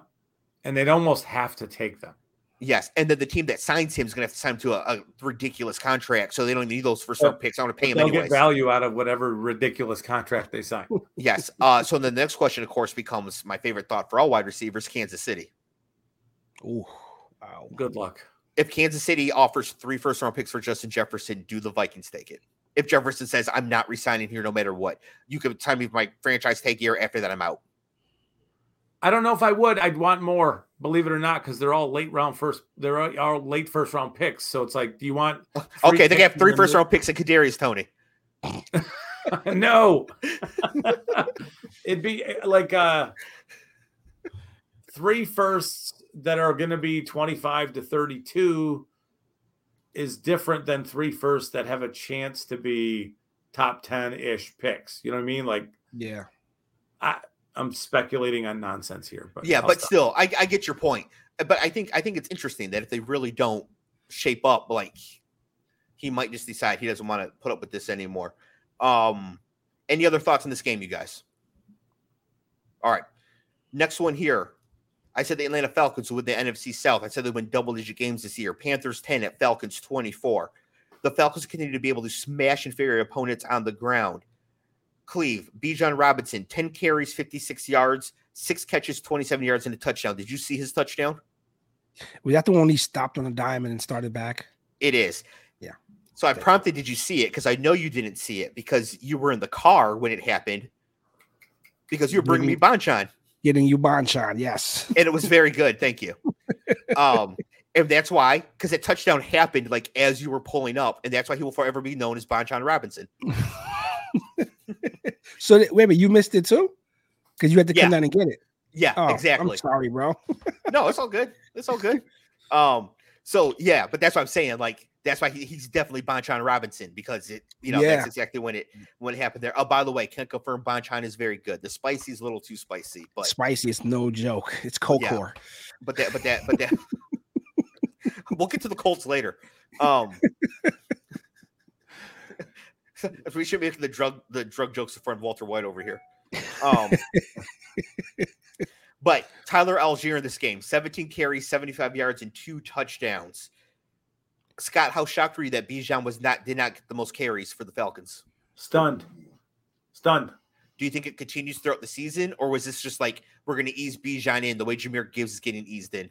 and they'd almost have to take them Yes. And then the team that signs him is going to have to sign him to a, a ridiculous contract. So they don't need those first round picks. I want to pay him they'll anyways. get value out of whatever ridiculous contract they sign Yes. Uh, so the next question, of course, becomes my favorite thought for all wide receivers Kansas City. Ooh. Wow. good luck If Kansas City offers three first round picks for Justin Jefferson, do the Vikings take it? If Jefferson says, I'm not resigning here no matter what, you can sign me my franchise tag year. After that, I'm out. I don't know if I would. I'd want more, believe it or not, because they're all late round first. They're all- all late first round picks. So it's like, do you want? Okay, they picks have three and first then round picks and Kadarius Toney. no, it'd be eh, like uh, three firsts, that are going to be 25 to 32 is different than three firsts that have a chance to be top 10 ish picks. You know what I mean? Like, Yeah. I, I'm speculating on nonsense here, but yeah, I'll but stop. still, I, I get your point. But I think I think it's interesting that if they really don't shape up, like he might just decide he doesn't want to put up with this anymore. Um, any other thoughts on this game, you guys? All right, next one here. I said the Atlanta Falcons would win the NFC South. I said they win double digit games this year. Panthers 10 at Falcons 24. The Falcons continue to be able to smash inferior opponents on the ground. Clev, Bijan Robinson, 10 carries, 56 yards, six catches, 27 yards, and a touchdown. Did you see his touchdown? Was that the one he stopped on a diamond and started back? It is. Yeah. So I prompted, did you see it? Because I know you didn't see it because you were in the car when it happened. Because you were bringing me Bonchon, Getting you Bonchon, yes. and it was very good. Thank you. Um, and that's why, because that touchdown happened like as you were pulling up, and that's why he will forever be known as Bonchan Robinson. So wait a minute, you missed it too? Because you had to come Yeah. down and get it. Yeah, Oh, exactly. I'm sorry, bro. no, it's all good. It's all good. Um, so yeah, but that's what I'm saying. Like that's why he, he's definitely Bonchan Robinson because it, you know, Yeah. that's exactly when it when it happened there. Oh, by the way, can't confirm Bonchon is very good. The spicy is a little too spicy, but Spicy is no joke. It's Cocor. but that but that but that we'll get to the Colts later. Um we should make the drug the drug jokes in front of Walter White over here. Um but Tyler Allgeier in this game, 17 carries, 75 yards, and two touchdowns. Scott, how shocked were you that Bijan was not did not get the most carries for the Falcons? stunned, stunned. Do you think it continues throughout the season, or was this just like we're going to ease Bijan in the way Jahmyr Gibbs is getting eased in?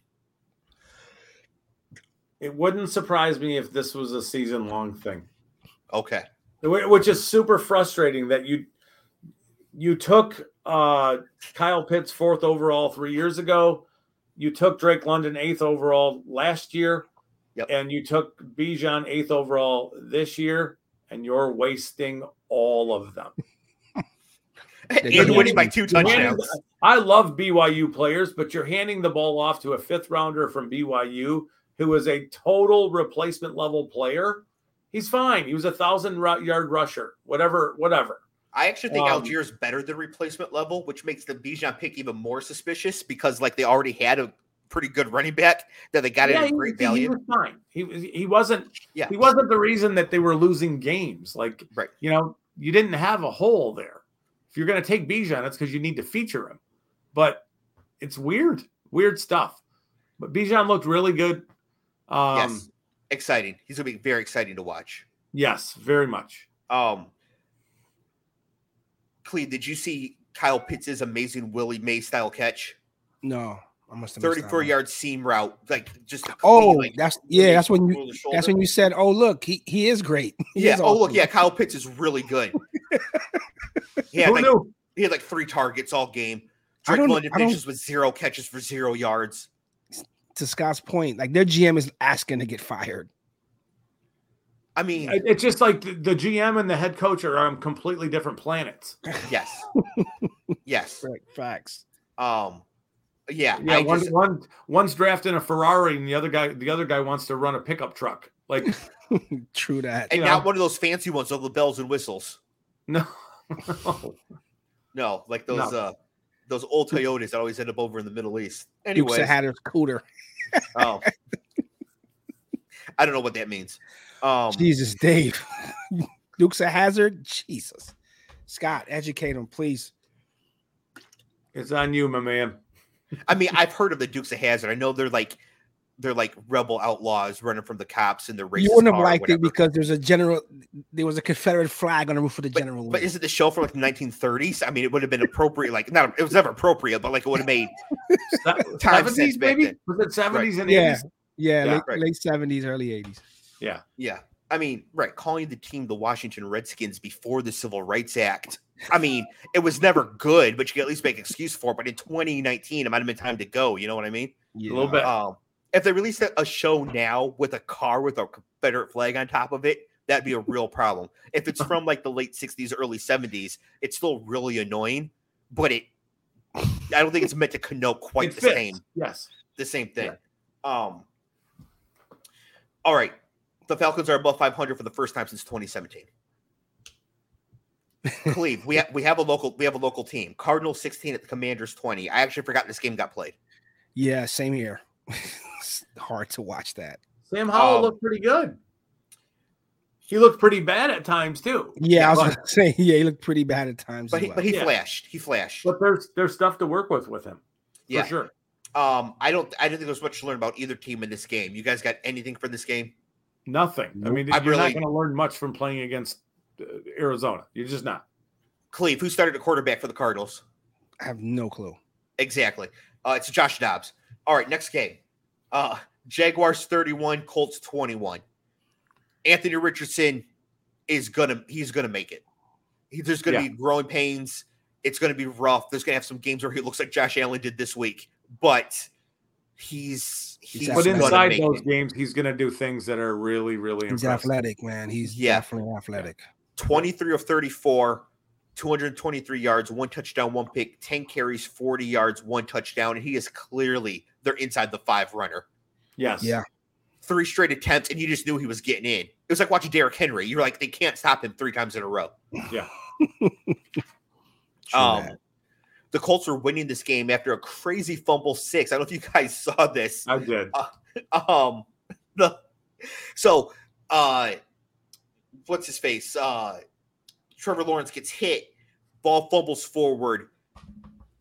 It wouldn't surprise me if this was a season long thing. Okay, which is super frustrating that you you took uh Kyle Pitts fourth overall three years ago. You took Drake London eighth overall last year, Yep. and you took Bijan eighth overall this year, and you're wasting all of them. and Yeah. winning by two You're touchdowns. I love BYU players, but you're handing the ball off to a fifth rounder from BYU who is a total replacement level player. He's fine. He was a thousand yard rusher, whatever, whatever. I actually think Um, Allgeier is better than replacement level, which makes the Bijan pick even more suspicious because like they already had a pretty good running back that they got yeah, at a he, great he was fine. He was he wasn't Yeah. he wasn't the reason that they were losing games. Like Right. you know, you didn't have a hole there. If you're going to take Bijan, it's because you need to feature him. But it's weird, weird stuff. But Bijan looked really good. Um, yes, exciting. He's gonna be very exciting to watch. yes, very much. Um, Clev, did you see Kyle Pitts' amazing Willie Mays style catch? No, I must have 34 yard seam route, like just Oh, like, that's yeah. That's when you. That's when you said, "Oh, look, he he is great." He yeah. is Oh, look, yeah. Kyle Pitts is really good. He had Who like knew? he had like three targets all game. I Drake don't- London finishes with zero catches for zero yards. To Scott's point, like their GM is asking to get fired. I mean, It's just like the, the GM and the head coach are on completely different planets. yes, yes. Right, facts. Um, yeah, Yeah, I one, just- one one's drafting a Ferrari, and the other guy the other guy wants to run a pickup truck. Like True that. and not know. one of those fancy ones with the bells and whistles. no, No, like those No. uh those old Toyotas that always end up over in the Middle East. Dukes Anyways, of Hatters cooter. oh, I don't know what that means. Um, Jesus, Dave. Dukes of Hazzard. Jesus. Scott, educate him, please. it's on you, my man. I mean, I've heard of the Dukes of Hazzard. I know they're like they're like rebel outlaws running from the cops in the race. you wouldn't have liked it because there's a general. There was a Confederate flag on the roof of the general. But is it the show from like the 1930s? I mean, it would have been appropriate. Like, not it was never appropriate, but like it would have made Time sense Seventies, back maybe was it seventies and Yeah. eighties? yeah, Yeah, late, right. late 70s, early 80s. Yeah, Yeah. I mean, right. Calling the team the Washington Redskins before the Civil Rights Act. I mean, it was never good, but you can at least make excuse for it. But in 2019, it might have been time to go. You know what I mean? Yeah. a little bit. Um, if they released a, show now with a car with a Confederate flag on top of it, that'd be a real problem. If it's from like the late 60s, early 70s, it's still really annoying, but it I don't think it's meant to connote quite It the fits. same. Yes, the same thing. Um. All right, the Falcons are above 500 for the first time since 2017. Clev, we have we have a local we have a local team. Cardinals 16 at the Commanders 20. I actually forgot this game got played. Yeah, same here. it's hard to watch that. Sam Howell Um, looked pretty good. He looked pretty bad at times too. Yeah, I was but, gonna say, yeah, he looked pretty bad at times. But he, well. but he Yeah. flashed. He flashed. but there's there's stuff to work with with him. Yeah. For sure. Um, I don't I don't think there's much to learn about either team in this game. You guys got anything for this game? Nothing. I mean, I you're really- not going to learn much from playing against uh, Arizona. You're just not. Clev, who started a quarterback for the Cardinals? I have no clue. Exactly. Uh, it's Josh Dobbs. All right, next game. Uh, Jaguars 31, Colts 21. Anthony Richardson is gonna he's gonna make it. He, there's gonna Yeah. be growing pains. It's gonna be rough. There's gonna have some games where he looks like Josh Allen did this week, but he's he's, He's But inside those it. games, he's going to do things that are really, really He's impressive. athletic, man. He's Yeah. definitely athletic. 23 of 34, 223 yards, one touchdown, one pick, 10 carries, 40 yards, one touchdown. And he is clearly they're inside the five runner. Yes. Yeah. Three straight attempts, and you just knew he was getting in. It was like watching Derrick Henry. You're like, they can't stop him three times in a row. Yeah. True Um, that. The Colts are winning this game after a crazy fumble six. I don't know if you guys saw this. I did. Um, the so uh, what's his face? Uh, Trevor Lawrence gets hit, ball fumbles forward.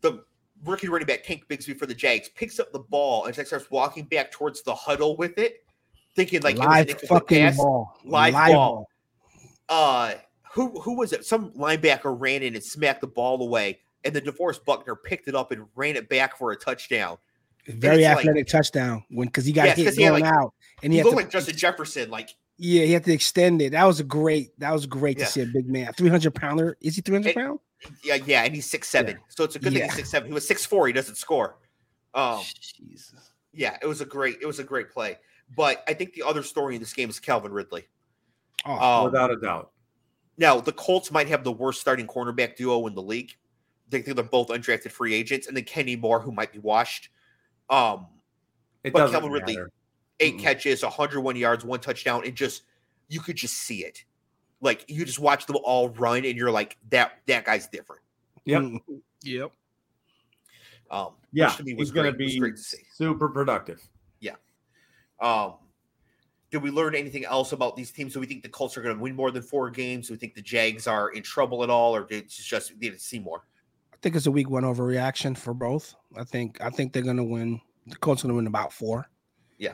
The rookie running back Tank Bigsby for the Jags picks up the ball and starts walking back towards the huddle with it, thinking like it was live fucking pass. ball. Live ball. uh who who was it? Some linebacker ran in and smacked the ball away, and the DeForest Buckner picked it up and ran it back for a touchdown. Very it's like- athletic touchdown when because he got Yes, hit 'cause he had, going like- out, and he He had looked to like Justin Jefferson, like yeah, he had to extend it. That was a great. That was great Yeah. to see a big man, three hundred pounder. Is he three hundred pound? yeah, yeah, and he's six seven, so it's a good thing he's six seven. He was six four. He doesn't score. Um, Jesus. yeah, it was a great it was a great play. But I think the other story in this game is Calvin Ridley. Oh, Um, Without a doubt. now the Colts might have the worst starting cornerback duo in the league. They think they're both undrafted free agents, and then Kenny Moore, who might be washed. Um, It but doesn't Calvin Ridley, matter. eight Mm-mm. catches, 101 yards, one touchdown, and just you could just see it. Like you just watch them all run, and you're like, that that guy's different. Yep. yep. Um, Yeah. which to me was He's going to great. It was be great to see. super productive. Yeah. Um, did we learn anything else about these teams? Do we think the Colts are going to win more than four games? Do we think the Jags are in trouble at all, or did it just need to see more? I think it's a week one overreaction for both. I think I think they're gonna win. The Colts gonna win about four. Yeah,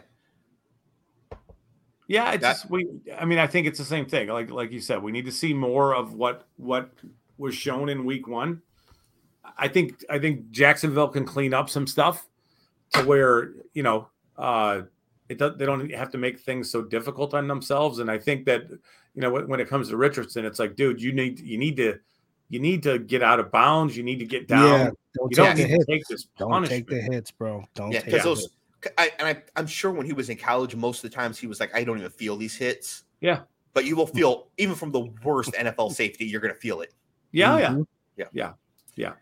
Yeah, it's That- just we. I mean, I think it's the same thing. Like like you said, we need to see more of what what was shown in week one. I think I think Jacksonville can clean up some stuff to where you know uh, it does, they don't have to make things so difficult on themselves. And I think that you know when, when it comes to Richardson, it's like, dude, you need you need to you need to get out of bounds. You need to get down. Yeah, don't you take don't the need to hits. take this Don't take the hits, bro. Don't Yeah, take those. hits. I, and I, I'm sure when he was in college, most of the times he was like, I don't even feel these hits. Yeah. But you will feel, even from the worst NFL safety, you're going to feel it. yeah, yeah. Yeah. Yeah. Yeah.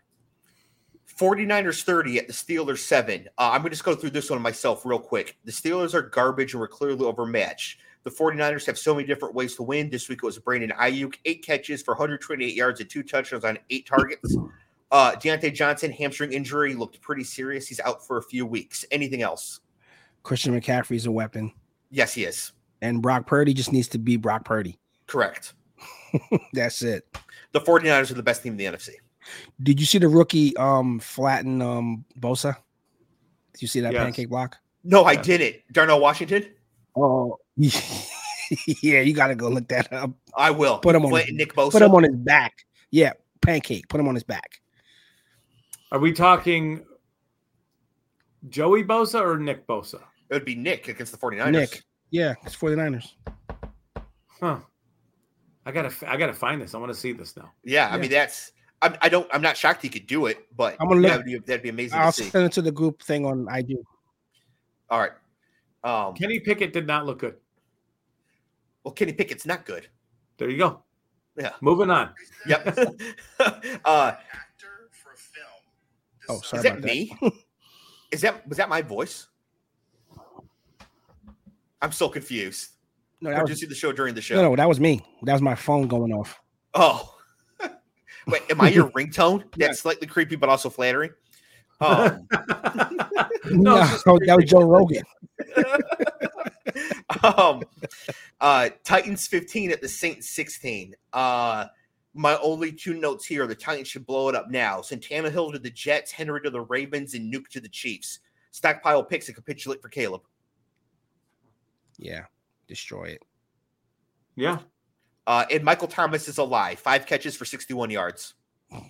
49ers 30 at the Steelers 7. Uh, I'm going to just go through this one myself real quick. The Steelers are garbage and were clearly overmatched. The 49ers have so many different ways to win. This week it was Brandon Aiyuk, eight catches for 128 yards and two touchdowns on eight targets. Uh, Diontae Johnson, hamstring injury, looked pretty serious. He's out for a few weeks. Anything else? Christian McCaffrey's a weapon, Yes, he is. and Brock Purdy just needs to be Brock Purdy. Correct. That's it. The 49ers are the best team in the NFC. Did you see the rookie um flatten um Bosa? Did you see that Yes. pancake block? No, I Yeah. didn't. Darnell Washington? Oh, yeah, you gotta go look that up. I will. Put him on Flint his- Nick Bosa. Put him on his back. Yeah, pancake. Put him on his back. Are we talking Joey Bosa or Nick Bosa? It would be Nick against the 49ers. Nick. Yeah, it's 49ers. Huh. I gotta I gotta find this. I want to see this now. Yeah, I mean that's I, I don't I'm not shocked he could do it, but I'm gonna yeah, look- that'd, be, that'd be amazing I'll to see. send it to the group thing on IG. All right. Um Kenny Pickett did not look good. Well Kenny Pickett's not good. There you go. Yeah. Moving on. Yep. uh Oh, sorry is that about me? Is that was that my voice? I'm so confused. No, Or that did you was, see the show during the show? no, no, that was me. That was my phone going off. Oh. Wait, am I your ringtone? That's slightly creepy, but also flattering. Um, No, it's just that was Joe Rogan. Um, uh, Titans 15 at the Saints 16. Uh, my only two notes here: the Titans should blow it up now. Santana Hill to the Jets, Henry to the Ravens, and Nuke to the Chiefs. Stockpile picks and capitulate for Caleb. Yeah, destroy it. yeah. Uh, and Michael Thomas is alive. Five catches for 61 yards.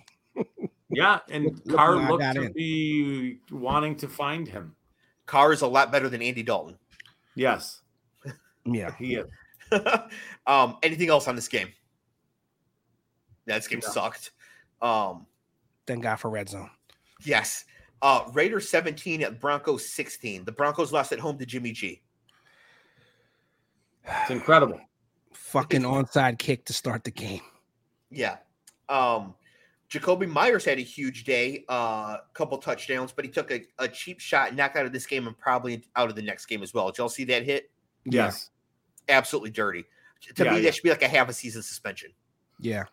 Yeah. And Look- look Carr who looked to in. be wanting to find him. Carr is a lot better than Andy Dalton. Yes. Yeah. He is. um, anything else on this game? Yeah, this game No. sucked. Um, Thank God for red zone. yes. Uh, Raiders 17 at Broncos 16. The Broncos lost at home to Jimmy G. It's incredible. Fucking onside kick to start the game. Yeah. Um, Jakobi Meyers had a huge day, a uh, couple touchdowns, but he took a, a cheap shot, knocked out of this game, and probably out of the next game as well. Did y'all see that hit? Yeah. Yes. Absolutely dirty. To Yeah, me, yeah. that should be like a half a season suspension. Yeah.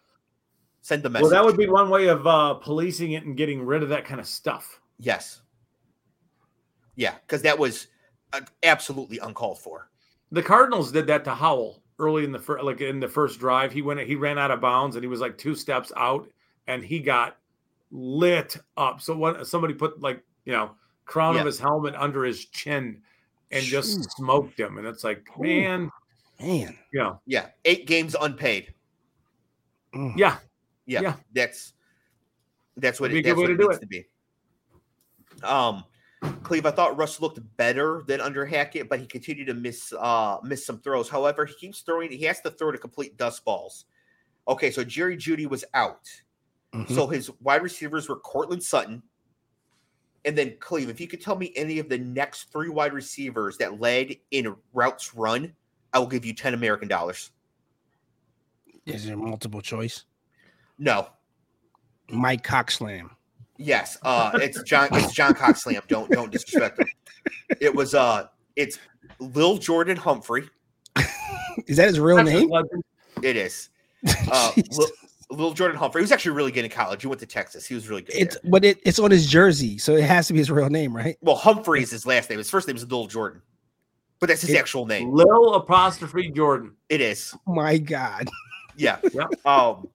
Send the message. Well, that would be one way of uh, policing it and getting rid of that kind of stuff. yes. Yeah, because that was uh, absolutely uncalled for. The Cardinals did that to Howell early in the first, like in the first drive. He went, he ran out of bounds, and he was like two steps out, and he got lit up. So when somebody put like you know crown Yeah. of his helmet under his chin and just smoked him, and it's like, Ooh. Man, Yeah. Yeah, eight games unpaid. Mm. yeah, Yeah, Yeah. that's that's what Would it, that's what to it needs it. to be. Um, Clev, I thought Russ looked better than under Hackett, but he continued to miss uh miss some throws. However, he keeps throwing. He has to throw to complete dust balls. Okay, so Jerry Jeudy was out, Mhm. so his wide receivers were Courtland Sutton, and then Clev. If you could tell me any of the next three wide receivers that led in routes run, I will give you ten American dollars. Is there multiple choice? No, Mike Coxslam. Yes, uh, it's John. It's John Coxslam. Don't don't disrespect him. It was uh, it's Lil Jordan Humphrey. Is that his real That's name? It is uh, Jesus. Lil, Lil Jordan Humphrey. He was actually really good in college. He went to Texas. He was really good. It's there. but it, it's on his jersey, so it has to be his real name, right? Well, Humphrey is his last name. His first name is Lil Jordan, but that's his It- actual name. Lil apostrophe Jordan. It is. Oh my God. Yeah. Yep. Um,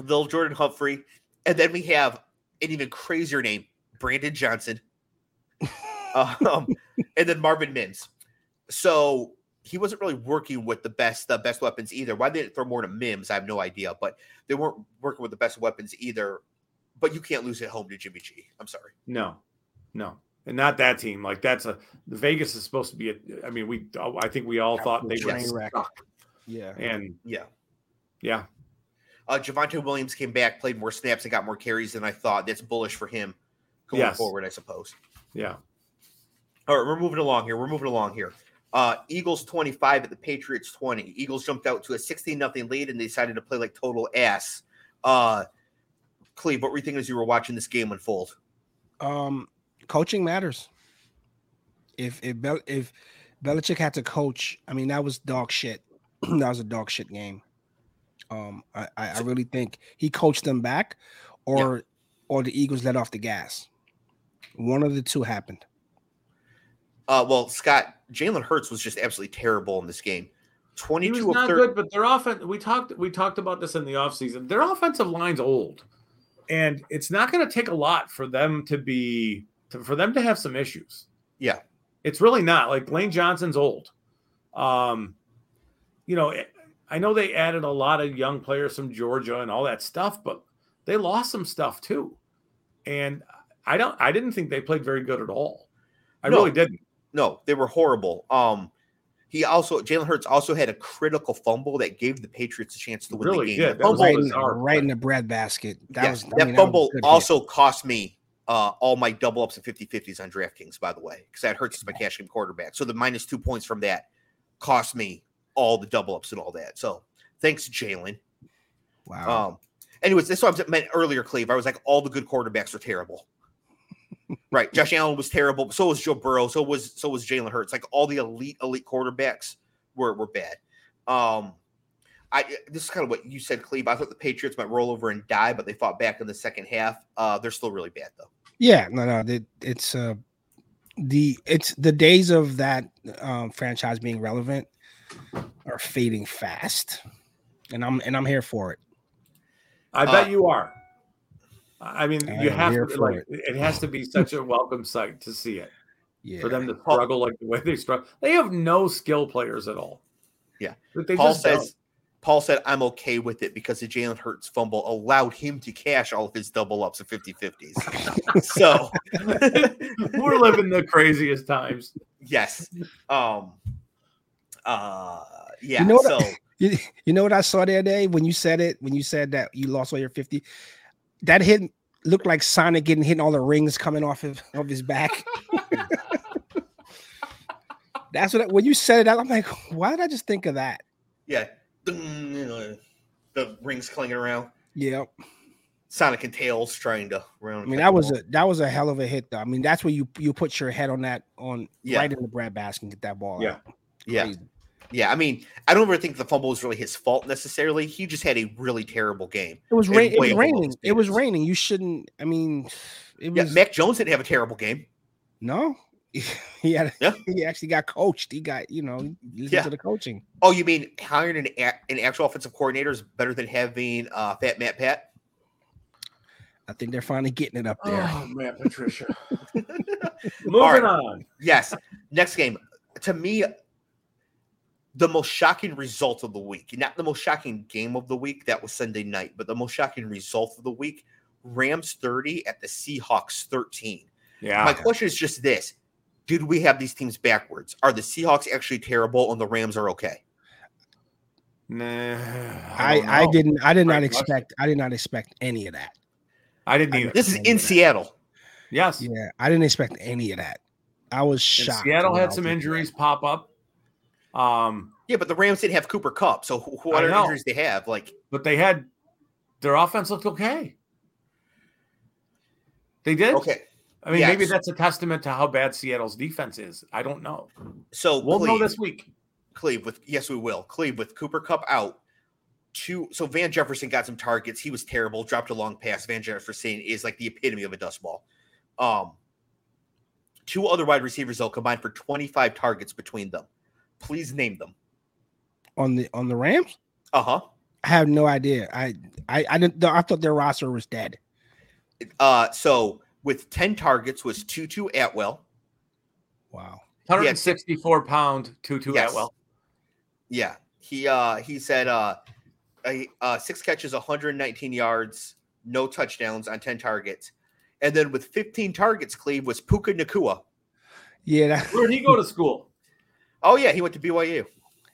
Lil Jordan Humphrey, and then we have an even crazier name, Brandon Johnson. um, and then Marvin Mims. So he wasn't really working with the best the best weapons either. Why they didn't throw more to Mims, I have no idea. But they weren't working with the best weapons either. But you can't lose at home to Jimmy G. I'm sorry. No, no, and not that team. Like that's a the Vegas is supposed to be. A, I mean, we. I think we all thought they would Train wreck. suck. Yeah. And Yeah. yeah, Uh, Javonte Williams came back, played more snaps, and got more carries than I thought. That's bullish for him going Yes. forward, I suppose. yeah. All right, we're moving along here. We're moving along here. Uh, Eagles 25 at the Patriots 20. Eagles jumped out to a 16 nothing lead and they decided to play like total ass. Uh, Clev, what were you thinking as you were watching this game unfold? Um, coaching matters. If if Bel- if Belichick had to coach, I mean that was dog shit. that was a dog shit game. Um, I, I, I really think he coached them back, or or the Eagles let off the gas. One of the two happened. Uh, well, Scott, Jalen Hurts was just absolutely terrible in this game. He 22 was of not 30. good, but their offense. We talked. We talked about this in the offseason. Their offensive line's old, and it's not going to take a lot for them to be to, for them to have some issues. Yeah. it's really not. Like Lane Johnson's old. Um, you know, I know they added a lot of young players from Georgia and all that stuff, but they lost some stuff too. And I don't. I didn't think they played very good at all. I No. really didn't. No, they were horrible. Um, he also Jalen Hurts also had a critical fumble that gave the Patriots a chance to win Really the game. did. The That was fumble, Right, in, bizarre right in play. the breadbasket. That yes, was I that mean, fumble was a good hit. also cost me uh, all my double ups and 50 50s on DraftKings, by the way, because that Hurts my cash game quarterback. So the minus two points from that cost me all the double ups and all that. So thanks, Jalen. Wow. Um, anyways, this is what I meant earlier, Clev. I was like, all the good quarterbacks are terrible. right. Josh Allen was terrible. So was Joe Burrow. So was so was Jalen Hurts. Like all the elite elite quarterbacks were were bad. Um, I this is kind of what you said, Clev. I thought the Patriots might roll over and die, but they fought back in the second half. Uh, they're still really bad though. Yeah, no, no, it, it's uh the it's the days of that um, franchise being relevant are fading fast, and I'm and I'm here for it. I bet uh, you are. I mean, I you have to like it. it. has to be such a welcome sight to see it. Yeah. For them to struggle like the way they struggle, they have no skill players at all. Yeah, they Paul says. Don't. Paul said, I'm okay with it because the Jalen Hurts fumble allowed him to cash all of his double ups of 50 50s. so we're living the craziest times. Yes. Um, uh, yeah. You know, so, I, you, you know what I saw the other day when you said it, when you said that you lost all your 50? That hit looked like Sonic getting hit all the rings coming off of, of his back. That's what when you said it, out. I'm like, why did I just think of that? Yeah the rings clanging around. Yep. Sonic and Tails trying to run. I mean, that was a that was a hell of a hit, though. I mean, that's where you you put your head on that on yeah. right in the bread basket and get that ball. Yeah, out. yeah, yeah. I mean, I don't ever think the fumble was really his fault necessarily. He just had a really terrible game. It was, ra- it was raining. It was raining. You shouldn't. I mean, it was. Yeah, Mac Jones didn't have a terrible game. No, he had yeah. he actually got coached. He got you know yeah. to the coaching. Oh, you mean hiring an an actual offensive coordinator is better than having uh, Fat Matt Pat? I think they're finally getting it up there. Oh man, Patricia. Moving right. on. Yes. Next game. To me, the most shocking result of the week, not the most shocking game of the week, that was Sunday night, but the most shocking result of the week, Rams 30 at the Seahawks 13. Yeah. My question is just this did we have these teams backwards? Are the Seahawks actually terrible and the Rams are okay? Nah, I, I, I didn't I did not expect I did not expect any of that. I didn't either. This is in Seattle. Yes. Yeah, I didn't expect any of that. I was shocked. And Seattle had some injuries that. pop up. Um yeah, but the Rams didn't have Cooper Kupp, so what are injuries they have? Like, but they had their offense looked okay. They did. Okay. I mean, yes. maybe that's a testament to how bad Seattle's defense is. I don't know. So we'll Clev, know this week. Clev with yes, we will. Clev with Cooper Kupp out. Two. So Van Jefferson got some targets. He was terrible. Dropped a long pass. Van Jefferson is like the epitome of a dust ball. Um, two other wide receivers though combined for 25 targets between them. Please name them. On the on the Rams? Uh huh. I have no idea. I I I didn't. I thought their roster was dead. Uh, so with 10 targets was Tutu Atwell. Wow. 164 pound Tutu yes. Atwell. Yeah. He uh he said uh, uh six catches, 119 yards, no touchdowns on 10 targets. And then with 15 targets, Clev was Puka Nacua. Yeah. That... Where'd he go to school? Oh yeah, he went to BYU.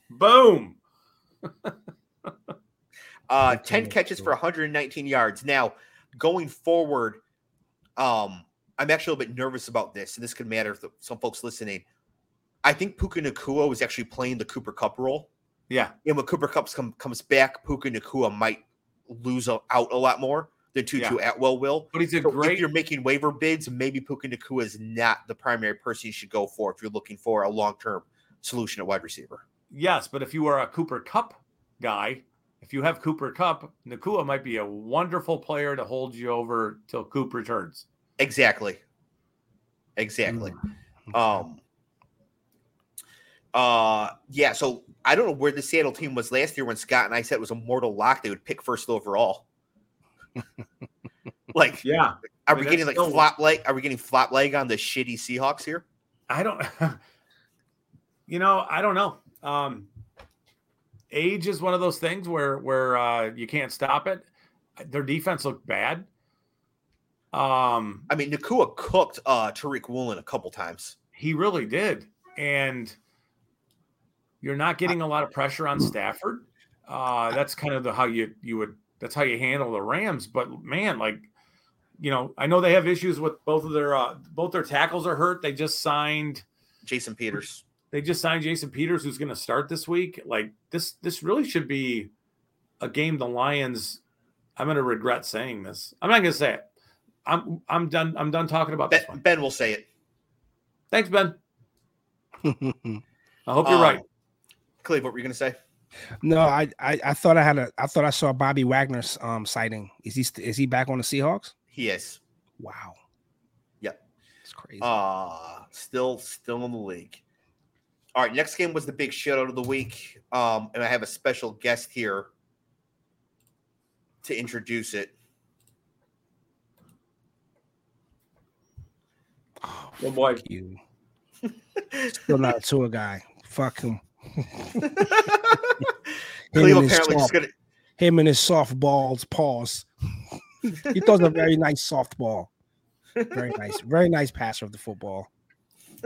Boom. uh 10 catches for 119 yards. Now, going forward, um, I'm actually a little bit nervous about this, and this could matter to some folks listening. I think Puka Nacua was actually playing the Cooper Kupp role. Yeah. And when Cooper Kupp come, comes back, Puka Nacua might lose out a lot more than Tutu yeah. Atwell will. But he's a so great. If you're making waiver bids, maybe Puka Nacua is not the primary person you should go for if you're looking for a long term solution at wide receiver. Yes, but if you are a Cooper Kupp guy, if you have Cooper Kupp, Nacua might be a wonderful player to hold you over till Coop returns. Exactly. Exactly. Mm-hmm. Um uh yeah, so I don't know where the Seattle team was last year when Scott and I said it was a mortal lock they would pick first overall. like yeah. Are I mean, we getting like still... flop leg? Are we getting flop leg on the shitty Seahawks here? I don't you know, I don't know. Um age is one of those things where where uh you can't stop it. Their defense looked bad. Um, I mean, Nacua cooked uh, Tariq Woolen a couple times. He really did, and you're not getting a lot of pressure on Stafford. Uh, that's kind of the how you you would that's how you handle the Rams. But man, like you know, I know they have issues with both of their uh, both their tackles are hurt. They just signed Jason Peters. They just signed Jason Peters, who's going to start this week. Like this, this really should be a game the Lions. I'm going to regret saying this. I'm not going to say it I'm I'm done. I'm done talking about Ben, this one. ben will say it. Thanks, Ben. I hope you're Um, right. Clev, what were you going to say? no, I, I I thought I had a I thought I saw Bobby Wagner's um sighting. Is he is he back on the Seahawks? He is. Wow. Yep. It's crazy. Uh still still in the league. All right, next game was the big shoutout of the week. Um, and I have a special guest here to introduce it. Oh, Oh, boy. fuck you. Still not a tour guy. Fuck him. Clev and his apparently just soft- gonna Him and his softballs paws. he throws a very nice softball. Very nice. Very nice passer of the football.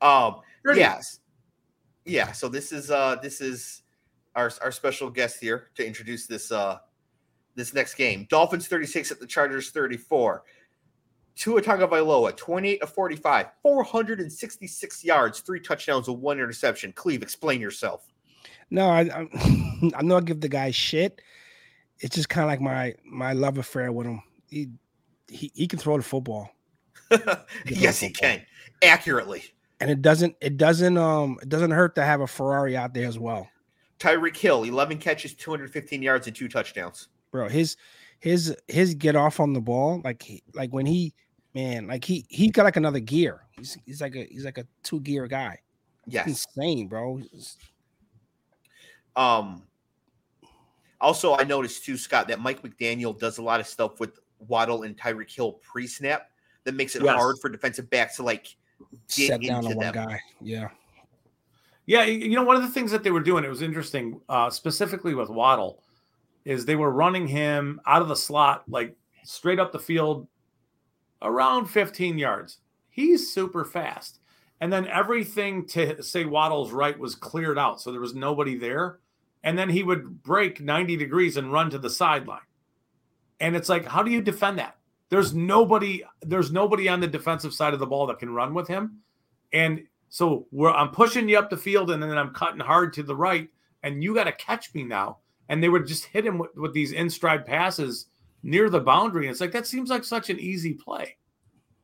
um Pretty. yes. Yeah, so this is uh this is our our special guest here to introduce this uh this next game. Dolphins 36 at the Chargers 34. Tua Tagovailoa 28 of 45, 466 yards, three touchdowns with one interception. Clev, explain yourself. No, I I, I know I give the guy shit. It's just kind of like my my love affair with him. He he, he can throw the football. yes, he can accurately. And it doesn't it doesn't um it doesn't hurt to have a Ferrari out there as well. Tyreek Hill, 11 catches, 215 yards, and two touchdowns. Bro, his his his get off on the ball like he, like when he man, like he he got like another gear. He's he's like a he's like a two gear guy. Yeah, Insane, bro. Um. Also, I noticed too, Scott, that Mike McDaniel does a lot of stuff with Waddle and Tyreek Hill pre-snap that makes it Yes. hard for defensive backs to like get set down into on one them. guy. Yeah. Yeah, you know, one of the things that they were doing, it was interesting, uh, specifically with Waddle, is they were running him out of the slot, like straight up the field, around 15 yards. He's super fast. And then everything to say Waddle's right was cleared out. So there was nobody there. And then he would break 90 degrees and run to the sideline. And it's like, how do you defend that? There's nobody, there's nobody on the defensive side of the ball that can run with him. And so I'm pushing you up the field and then I'm cutting hard to the right, and you got to catch me now. And they would just hit him with, with these in stride passes near the boundary. And it's like, that seems like such an easy play.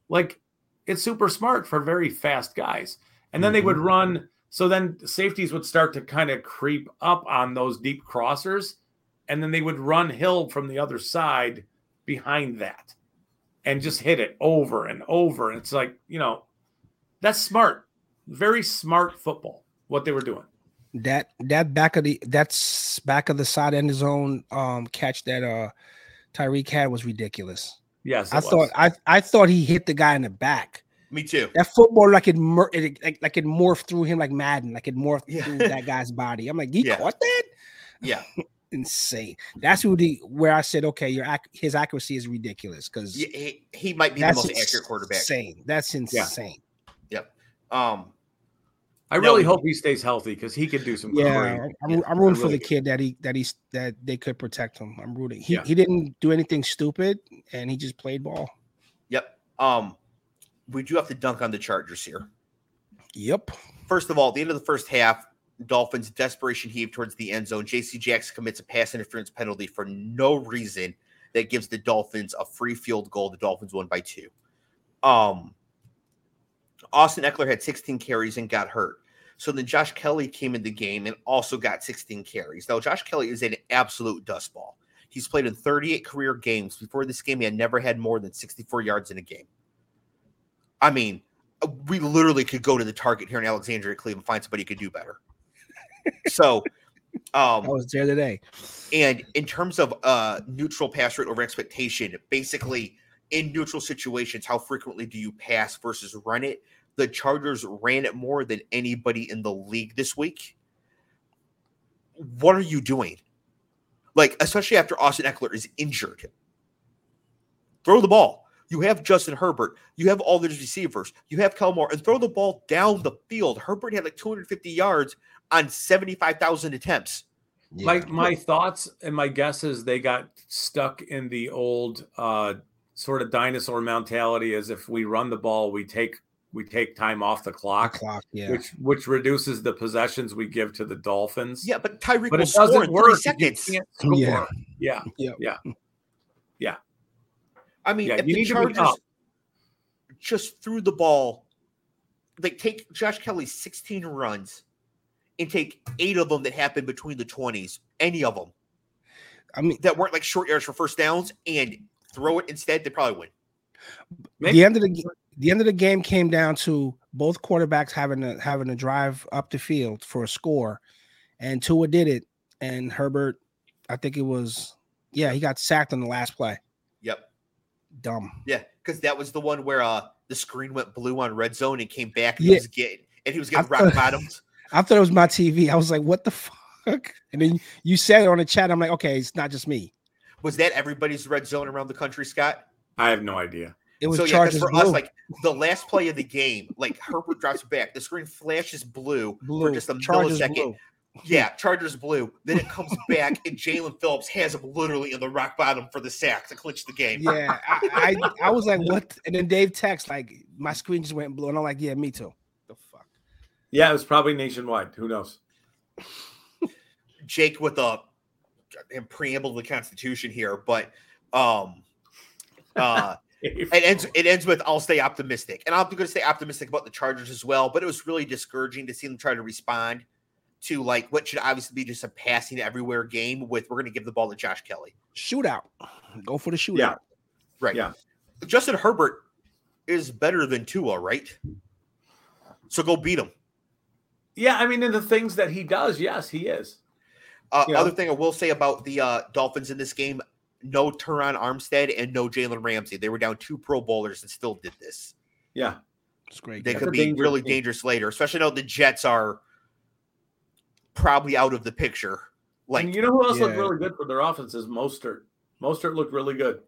Like, it's super smart for very fast guys. And then they would mm-hmm. run. So then safeties would start to kind of creep up on those deep crossers. And then they would run Hill from the other side behind that and just hit it over and over. And it's like, you know, that's smart. Very smart football, what they were doing. That that back of the that's back of the side end zone um catch that uh Tyreek had was ridiculous. Yes. I it thought. I I thought he hit the guy in the back. Me too. That football like it, mur- it like, like it morphed through him like Madden, like it morphed Yeah. through that guy's body. I'm like, he Yeah. caught that? Yeah. Insane. That's who the where I said, okay, your ac- his accuracy is ridiculous because He, he, he might be the most accurate quarterback. insane. That's insane. Yep. Um. I really he- hope he stays healthy because he could do some Yeah, crazy- I'm, I'm rooting I for the kid that he that he's that they could protect him. I'm rooting. He Yeah. he didn't do anything stupid, and he just played ball. Yep. Um. We do have to dunk on the Chargers here. Yep. First of all, at the end of the first half, Dolphins desperation heave towards the end zone. J.C. Jackson commits a pass interference penalty for no reason that gives the Dolphins a free field goal. The Dolphins won by two. Um, Austin Ekeler had 16 carries and got hurt. So then Josh Kelley came in the game and also got 16 carries. Now, Josh Kelley is an absolute dustball. He's played in 38 career games. Before this game, he had never had more than 64 yards in a game. I mean, uh, we literally could go to the target here in Alexandria, Cleveland, find somebody who could do better. so, um, I was there today. and in terms of uh neutral pass rate over expectation, basically in neutral situations, how frequently do you pass versus run it? The Chargers ran it more than anybody in the league this week. What are you doing? Like, especially after Austin Ekeler is injured. Throw the ball. You have Justin Herbert. You have all these receivers. You have Kelmore, and throw the ball down the field. Herbert had like 250 yards on 75,000 attempts. My my thoughts and my guesses they got stuck in the old uh, sort of dinosaur mentality as if we run the ball we take we take time off the clock, clock, clock. Yeah. which which reduces the possessions we give to the Dolphins. Yeah, but Tyreek but will it score doesn't in 30 work. seconds. can't. Yeah. Yeah, yeah, yeah. I mean, Yeah, if you the need Chargers up. just threw the ball, they take Josh Kelley's 16 runs and take eight of them that happened between the 20s, any of them I mean, that weren't like short yards for first downs, and throw it instead, they probably win. the end of the ga- the end of the game came down to both quarterbacks having to having to drive up the field for a score, and Tua did it, and Herbert, I think it was, yeah, he got sacked on the last play. Yep. Dumb. Yeah, because that was the one where uh the screen went blue on red zone and came back and Yeah. he was getting and he was getting I rock thought- bottomed. I thought it was my TV. I was like, what the fuck? And then you said it on the chat. I'm like, okay, it's not just me. Was that everybody's red zone around the country, Scott? I have no idea. It was so yeah, Chargers because for us, like the last play of the game, like Herbert drops back, the screen flashes blue, blue. for just a Chargers millisecond. blue. Yeah, Chargers blue. Then it comes back, and Jaelan Phillips has him literally in the rock bottom for the sack to clinch the game. Yeah, I, I I was like, what? And then Dave text like, my screen just went blue, and I'm like, yeah, me too. The fuck. Yeah, it was probably nationwide. Who knows? Jake with a and preamble to the Constitution here, but um, uh, it ends. It ends with I'll stay optimistic, and I'm going to stay optimistic about the Chargers as well. But it was really discouraging to see them try to respond to like what should obviously be just a passing everywhere game. With we're going to give the ball to Josh Kelley, Shootout. Go for the shootout. Yeah. right? Yeah. Justin Herbert is better than Tua, right? So go beat him. Yeah, I mean, in the things that he does, yes, he is. Uh, Yeah. Other thing I will say about the uh, Dolphins in this game: no Terron Armstead and no Jalen Ramsey. They were down two Pro Bowlers and still did this. Yeah. It's great. They That's could be dangerous really team. dangerous later, especially now the Jets are probably out of the picture. Like, and you know who else looked really good for their offense is Mostert. Mostert looked really good.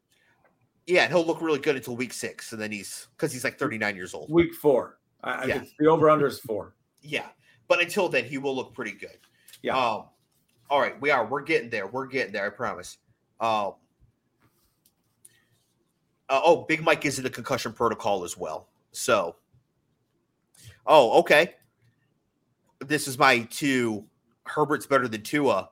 yeah, and he'll look really good until week six, and then he's because he's like 39 years old. Week four. I, I Yeah. think the over under is four. Yeah, but until then, he will look pretty good. Yeah. Um, all right, we are. We're getting there. We're getting there. I promise. Um. Uh, oh, Big Mike is in the concussion protocol as well. So. Oh, okay. This is my two. Herbert's better than Tua.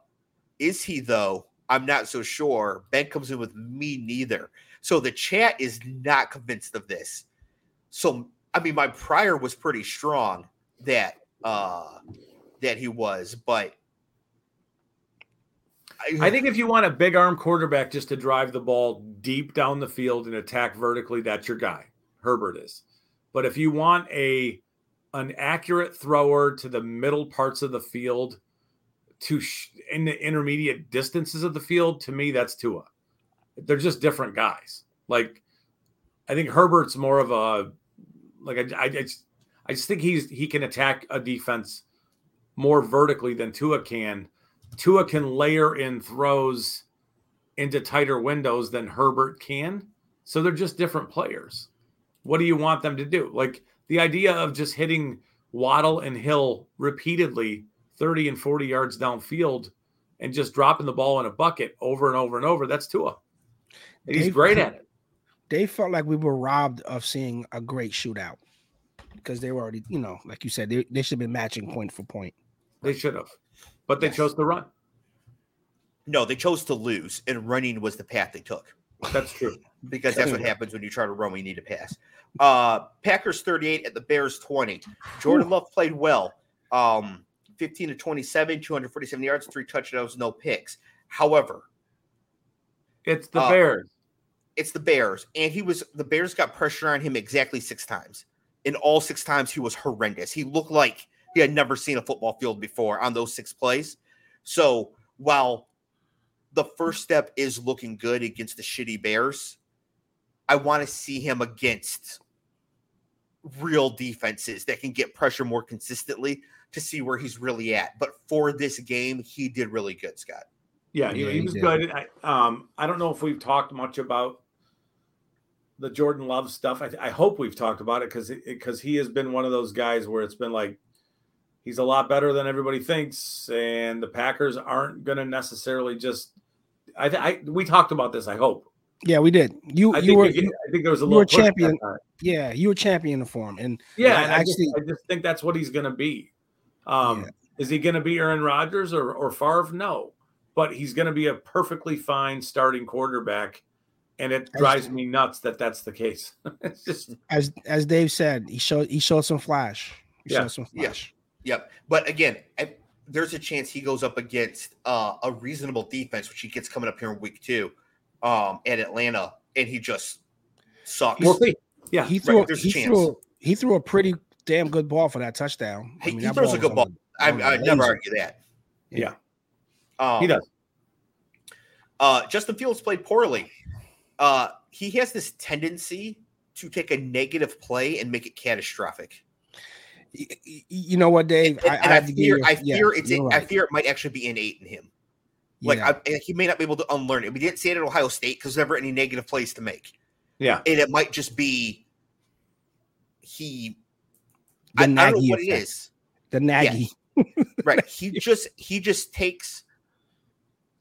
Is he though? I'm not so sure. Ben comes in with me neither. So the chat is not convinced of this. So I mean, my prior was pretty strong that uh that he was, but I think if you want a big arm quarterback just to drive the ball deep down the field and attack vertically, that's your guy. Herbert is. But if you want a an accurate thrower to the middle parts of the field to sh- in the intermediate distances of the field, to me that's Tua. They're just different guys. Like I think Herbert's more of a like I, I, I just I just think he's he can attack a defense more vertically than Tua can. Tua can layer in throws into tighter windows than Herbert can. So they're just different players. What do you want them to do? Like the idea of just hitting Waddle and Hill repeatedly 30 and 40 yards downfield and just dropping the ball in a bucket over and over and over, that's Tua. And he's great at it. They felt like we were robbed of seeing a great shootout because they were already, you know, like you said, they, they should have been matching point for point. They should have. But they Yes. chose to run. no, they chose to lose, and running was the path they took That's true. because that's what happens when you try to run when you need to pass. Uh Packers 38 at the Bears 20. Jordan Love played well. Um 15 to 27, 247 yards, three touchdowns, no picks. However, It's the Uh, Bears. it's the Bears, and he was the Bears got pressure on him exactly six times. In all six times, he was horrendous. He looked like he had never seen a football field before on those six plays. So while the first step is looking good against the shitty Bears, I want to see him against real defenses that can get pressure more consistently to see where he's really at. But for this game, he did really good, Scott. Yeah, he, Yeah, he he was did. good. I, um, I don't know if we've talked much about the Jordan Love stuff. I, I hope we've talked about it because because he has been one of those guys where it's been like he's a lot better than everybody thinks, and the Packers aren't going to necessarily just. I, th- I we talked about this. I hope. Yeah, we did. You I you were we get- I think there was a little champion. yeah, you were championing for him. And Yeah, I and I, just, actually- I just think that's what he's going to be. Um, Yeah. Is he going to be Aaron Rodgers or or Favre? No, but he's going to be a perfectly fine starting quarterback and it drives me nuts that that's the case. it's just as as Dave said, he showed he showed some flash. He Yeah. showed some Yeah. flash. Yep. But again, I, there's a chance he goes up against uh, a reasonable defense, which he gets coming up here in week two um, at Atlanta, and he just sucks. we'll see. Yeah, He threw there's a he chance. threw he threw a pretty damn good ball for that touchdown. He- he that throws a good ball. I, on a I never argue that. Yeah. Um, he does. Uh, Justin Fields played poorly. Uh, he has this tendency to take a negative play and make it catastrophic. Y- y- You know what, Dave? And, and I, have to give fear, you- I yeah, fear it's, you're I fear it might actually be innate in him. Like Yeah. I, he may not be able to unlearn it. We didn't see it at Ohio State because there's never any negative plays to make. Yeah, and it might just be he The I, I don't know what it effect. is the Nagy. right he just he just takes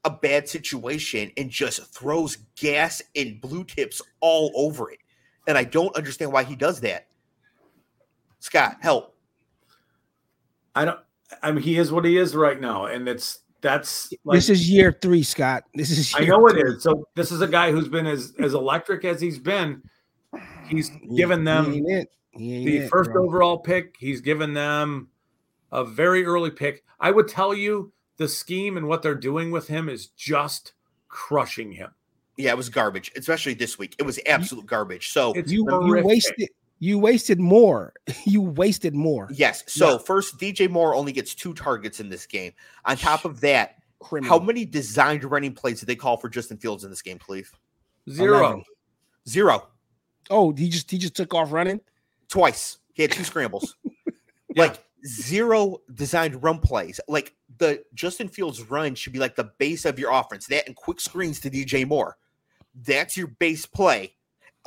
a bad situation and just throws gas and blue tips all over it and i don't understand why he does that scott help I don't. I mean, he is what he is right now, and it's that's like this is year three, Scott. This is. I know it three. is. So this is a guy who's been as as electric as he's been. He's He- given he them ain't it. He ain't the it, first bro. overall pick. He's given them a very early pick. I would tell you the scheme and what they're doing with him is just crushing him. yeah it was garbage especially this week it was absolute garbage so It's You, you horrific. wasted. You wasted more. You wasted more. yes so Yeah. first dj moore only gets two targets in this game on top of that Criminal. how many designed running plays did they call for justin fields in this game please? Zero. 11. zero Oh, he just he just took off running. twice. He had two scrambles. Yeah. Like zero designed run plays. Like the Justin Fields run should be like the base of your offense. That and quick screens to DJ Moore. That's your base play.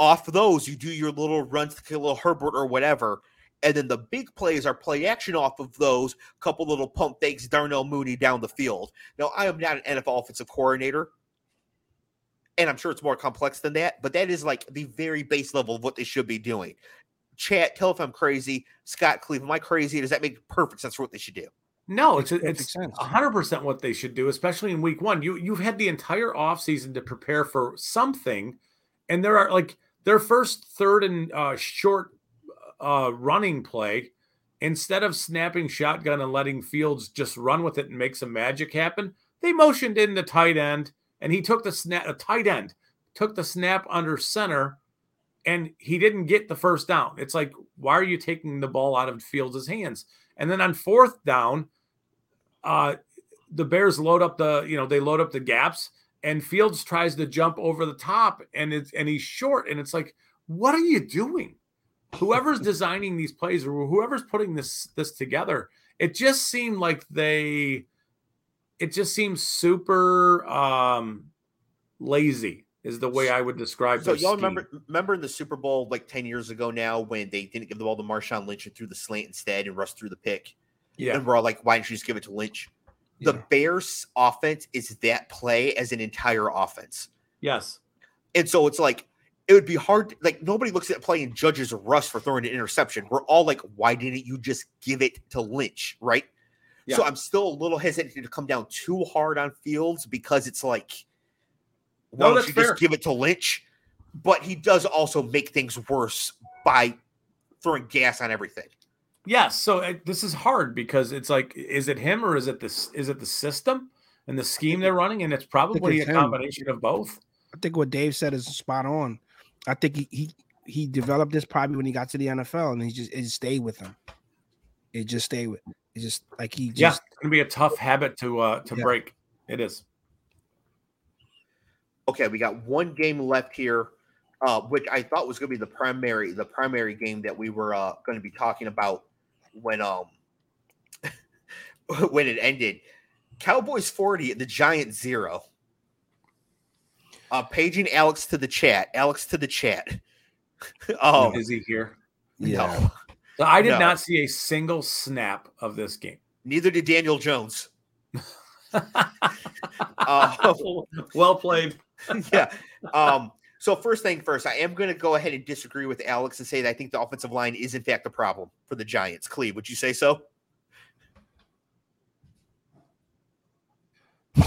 Off those, you do your little runs to Khalil Herbert or whatever. And then the big plays are play action off of those, couple little pump fakes, Darnell Mooney down the field. Now, I am not an NFL offensive coordinator, and I'm sure it's more complex than that, but that is like the very base level of what they should be doing. Chat, tell if I'm crazy. Scott Clev, am I crazy? Does that make perfect sense for what they should do? No, it's it's sense. hundred percent what they should do, especially in week one. You you've had the entire offseason to prepare for something, and there are like their first third and uh, short uh, running play. Instead of snapping shotgun and letting Fields just run with it and make some magic happen, they motioned in the tight end, and he took the snap. A tight end took the snap under center, and he didn't get the first down. It's like, why are you taking the ball out of Fields' hands? And then on fourth down, uh the bears load up the you know they load up the gaps and fields tries to jump over the top and it's and he's short and it's like what are you doing whoever's designing these plays or whoever's putting this this together it just seemed like they it just seems super um lazy is the way i would describe So y'all scheme. remember remember in the Super Bowl like 10 years ago now when they didn't give the ball to Marshawn Lynch and threw the slant instead and rushed through the pick? yeah And we're all like, why didn't you just give it to Lynch? The Yeah. Bears offense is that play as an entire offense. yes And so it's like it would be hard. Like nobody looks at play and judges Russ for throwing an interception. We're all like, why didn't you just give it to Lynch? Right. So I'm still a little hesitant to come down too hard on Fields because it's like, why No, don't you fair. just give it to Lynch? But he does also make things worse by throwing gas on everything. Yes. So uh, this is hard because it's like, is it him or is it this? Is it the system and the scheme they're running? And it's probably a it's him. combination of both. I think what Dave said is spot on. I think he he, he developed this probably when he got to the NFL, and he just it just stayed with him. It just stayed with. It just like he yeah, just it's gonna be a tough habit to uh to Yeah. break. It is. Okay, we got one game left here, uh, which I thought was going to be the primary, the primary game that we were uh, going to be talking about when um when it ended. Cowboys forty, the Giants zero. Uh, paging Alex to the chat. Alex to the chat. um, is he here? yeah. no, I did No. not see a single snap of this game. neither did Daniel Jones. Uh, well played. yeah. Um, so first thing first, I am going to go ahead and disagree with Alex and say that I think the offensive line is in fact the problem for the Giants. Clev, would you say so?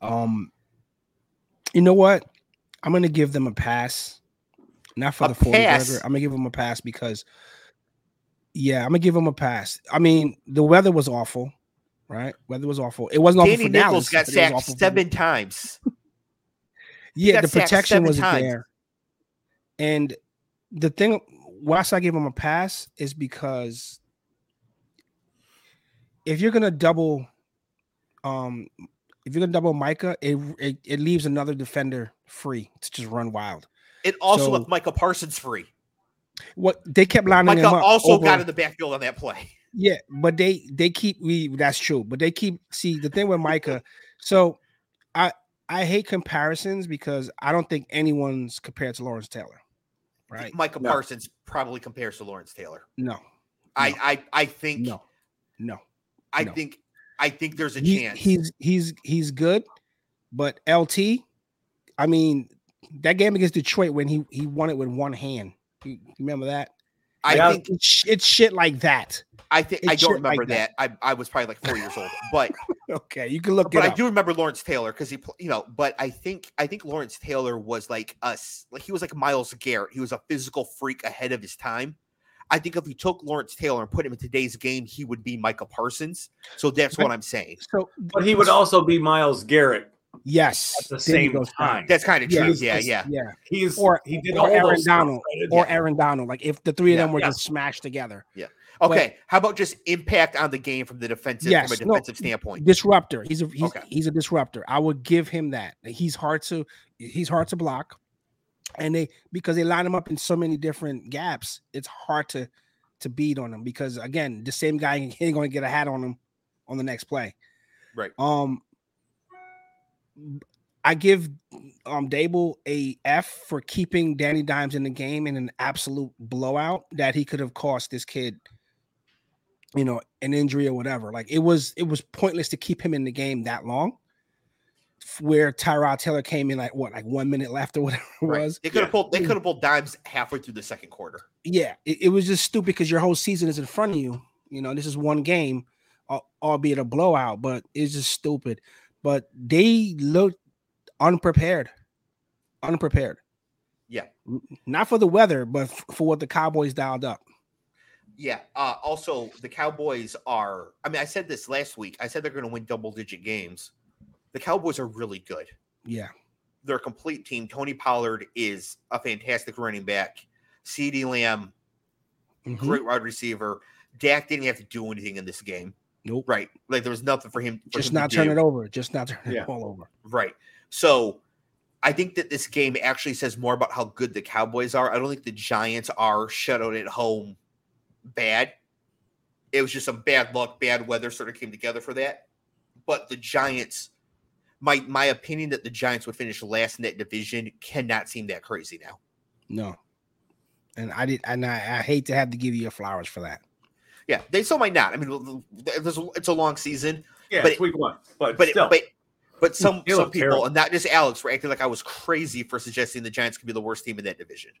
Um, You know what? I'm gonna give them a pass. Not for A the 40 burger. I'm gonna give them a pass because yeah, I'm gonna give them a pass. I mean, the weather was awful, right? Weather was awful. It wasn't awful for Nichols Dallas. got but it was sacked awful for- seven times. Yeah, the protection wasn't times. there. And the thing why I give him a pass is because if you're gonna double um if you're gonna double Micah, it it, it leaves another defender free to just run wild. It also So- left Micah Parsons free. What they kept lining Micah him up also over- got in the backfield on that play. Yeah, but they they keep we that's true, but they keep see the thing with Micah. So I I hate comparisons because I don't think anyone's compared to Lawrence Taylor. Right? Micah No. Parsons probably compares to Lawrence Taylor. No, I, No. I I think no, no. I no. think I think there's a He- chance. he's he's he's good, but LT, I mean, that game against Detroit when he he won it with one hand. You you remember that? I Yeah. think It's, it's shit like that. I think it's I don't shit like remember that. I, I was probably like four years old, but Okay, you can look but it I up. do remember Lawrence Taylor because he pl- you know. But I think I think Lawrence Taylor was like us like he was like Myles Garrett. He was a physical freak ahead of his time. I think if we took Lawrence Taylor and put him in today's game, he would be Micah Parsons. So that's what I'm saying. So, But he would also be Myles Garrett yes, at the same go, time. That's kind of Yeah, true. he's Yeah, just- yeah. yeah. He's Or- he did or all Aaron Donald, right? or Yeah. Aaron Donald. Like if the three of Yeah, them were yes. just smashed together, Yeah. Okay. How about just impact on the game from the defensive Yes, from a no, defensive standpoint? disruptor. He's a he's, Okay. he's a disruptor. I would give him that. He's hard to he's hard to block, and they because they line him up in so many different gaps, it's hard to to beat on him because again, the same guy ain't going to get a hat on him on the next play. Right. Um, I give um Daboll a F for keeping Danny Dimes in the game in an absolute blowout that he could have cost this kid, you know, an injury or whatever. Like it was, it was pointless to keep him in the game that long. Where Tyrod Taylor came in like what, like one minute left or whatever it Right. was. They could have Yeah. pulled. They could have pulled dimes halfway through the second quarter. Yeah, it, it was just stupid because your whole season is in front of you. You know, this is one game, albeit a blowout, but it's just stupid. But they looked unprepared, unprepared. Yeah. Not for the weather, but for what the Cowboys dialed up. Yeah. Uh, also, the Cowboys are. I mean, I said this last week. I said they're going to win double-digit games. The Cowboys are really good. Yeah, They're a complete team. Tony Pollard is a fantastic running back. CeeDee Lamb, Mhm. great wide receiver. Dak didn't have to do anything in this game. Nope. Right. Like there was nothing for him. For Just him not turn do. it over. Just not turn Yeah. it all over. Right. So I think that this game actually says more about how good the Cowboys are. I don't think the Giants are shut out at home bad. It was just some bad luck, bad weather sort of came together for that. But the Giants, my my opinion that the Giants would finish last in that division cannot seem that crazy now. No. And I did, and I, I hate to have to give you your flowers for that. Yeah, they still might not. I mean, there's a- it's a long season, Yeah, but it's week one. But, but still, but but hmm, some They some people, terrible. and not just Alex, were acting like I was crazy for suggesting the Giants could be the worst team in that division.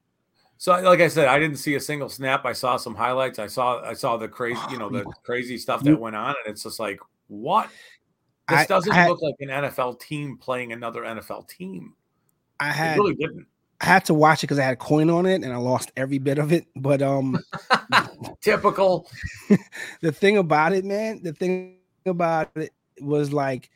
So, like I said, I didn't see a single snap. I saw some highlights. I saw, I saw the crazy, you know, the crazy stuff that went on, and it's just like, what? This I- doesn't I- look like an NFL team playing another NFL team. I It had really didn't. I had to watch it because I had a coin on it and I lost every bit of it. But um Typical. the thing about it, man, the thing about it was like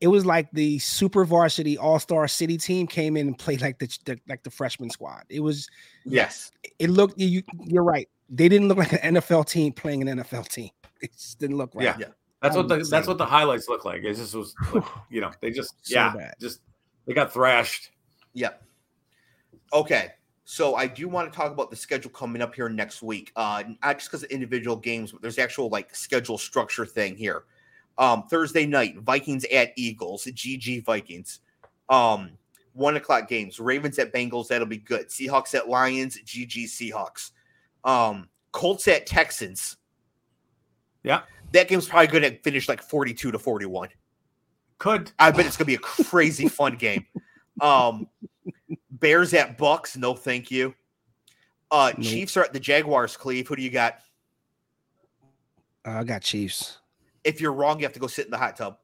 it was like the super varsity all-star city team came in and played like the, the like the freshman squad. It was Yes. it looked you you're right. They didn't look like an NFL team playing an NFL team. It just didn't look right. Yeah. Yeah. That's what the Insane. that's what the highlights look like. It just was, like, you know, they just So yeah, bad. just they got thrashed. Yep. Okay. So I do want to talk about the schedule coming up here next week. Uh not just because of individual games, but there's actual like schedule structure thing here. Um Thursday night, Vikings at Eagles, GG Vikings. Um one o'clock games, Ravens at Bengals, that'll be good. Seahawks at Lions, GG Seahawks. Um Colts at Texans. Yeah. That game's probably going to finish like 42 to 41. Could I bet it's gonna be a crazy fun game. Um, Bears at Bucks, no thank you. Uh, Nope. Chiefs are at the Jaguars. Clev, who do you got? Uh, I got Chiefs. If you're wrong, you have to go sit in the hot tub.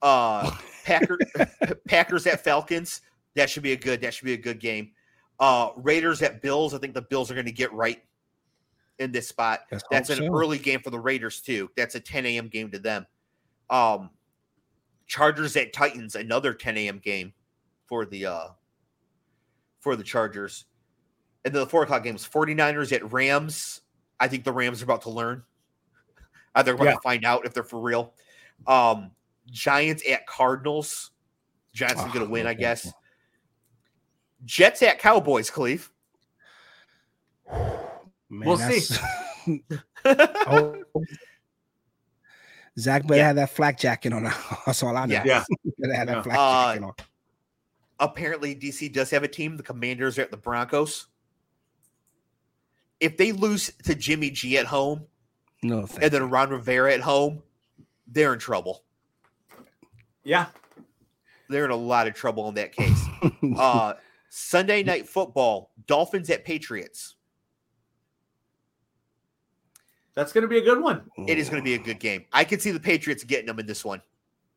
Uh, Packer, Packers at Falcons. That should be a good. That should be a good game. Uh, Raiders at Bills. I think the Bills are going to get right in this spot. Let's That's an so. early game for the Raiders too. That's a 10 a.m. game to them. Um, Chargers at Titans, another 10 a.m. game for the uh for the Chargers. And then the four o'clock games, 49ers at Rams. I think the Rams are about to learn. Uh, They're about Yeah. to find out if they're for real. Um, Giants at Cardinals. Giants are Oh, going to win, I okay. guess. Jets at Cowboys, Clev. Man, We'll see. oh, Zach better Yeah. have that flak jacket on. That's all I know. Yeah. Yeah. better have Yeah. that flak Uh, jacket on. Apparently DC does have a team. The Commanders are at the Broncos. If they lose to Jimmy G at home No, thank and then Ron Rivera at home, they're in trouble. Yeah. They're in a lot of trouble in that case. Uh, Sunday night football, Dolphins at Patriots. That's going to be a good one. It is going to be a good game. I can see the Patriots getting them in this one.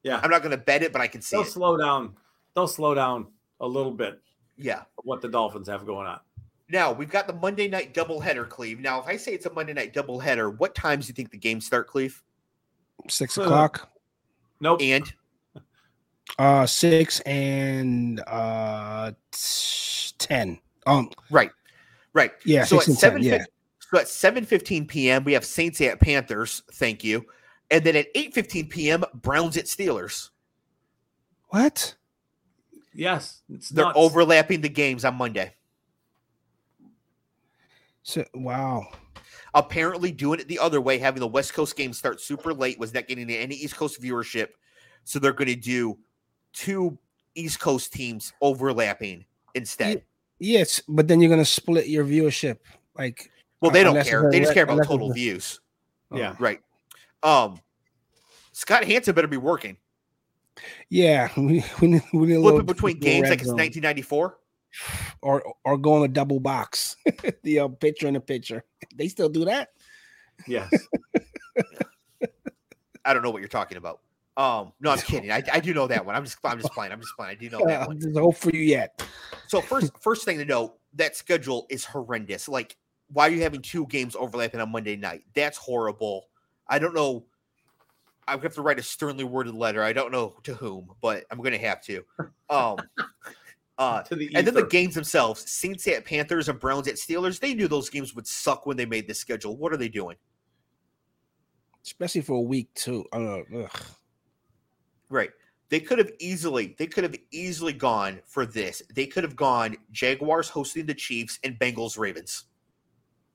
Yeah. I'm not going to bet it, but I can see They'll it. slow down. They'll slow down a little bit Yeah. what the Dolphins have going on. Now we've got the Monday night doubleheader, Clev. Now, if I say it's a Monday night doubleheader, what times do you think the games start, Clev? six Uh, o'clock. Nope. And Uh, six and uh t- ten. Um, right, right. yeah, so six at and ten. seven, Yeah, so at seven fifteen p.m. we have Saints at Panthers. Thank you. And then at eight fifteen p.m. Browns at Steelers. what? Yes. It's They're nuts. overlapping the games on Monday. So wow. Apparently, doing it the other way, having the West Coast game start super late, was not getting any East Coast viewership. So they're going to do two East Coast teams overlapping instead. Yes, but then you're gonna split your viewership. Like, Well, they don't care. They just care about total a- views. Yeah. Right. Um, Scott Hanson better be working. Yeah, we, we need, we need a Flipping between games like it's 1994. or or go on a double box. the uh, picture in the picture. They still do that. Yes. I don't know what you're talking about. Um, no, I'm kidding. I, I do know that one. I'm just I'm just playing. I'm just playing. I do know that one. there's hope for you yet. So first first thing to note, that schedule is horrendous. Like, why are you having two games overlapping on Monday night? That's horrible. I don't know. I would have to write a sternly worded letter. I don't know to whom, but I'm gonna have to. Um uh to the and then the games themselves, Saints at Panthers and Browns at Steelers, they knew those games would suck when they made this schedule. What are they doing? Especially for a week too. Uh. Right. They could have easily, they could have easily gone for this. They could have gone Jaguars hosting the Chiefs and Bengals Ravens.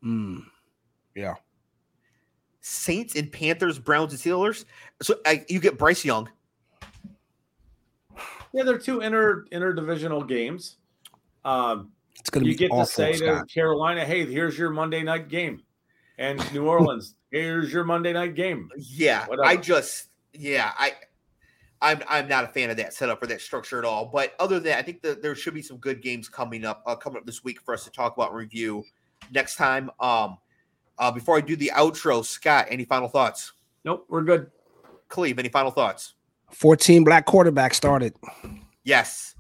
Mm. Yeah. Saints and Panthers, Browns and Steelers. So I, you get Bryce Young. Yeah, they're two inter interdivisional games. Um, It's gonna be. you be get to awful, say to Carolina, "Hey, here's your Monday night game," and New Orleans, "Here's your Monday night game." Yeah, I just yeah, I I'm I'm not a fan of that setup or that structure at all. But other than that, I think that there should be some good games coming up uh, coming up this week for us to talk about and review next time. Um uh before I do the outro, Scott, any final thoughts? Nope, we're good. Clev, any final thoughts? 14 black quarterbacks started. Yes.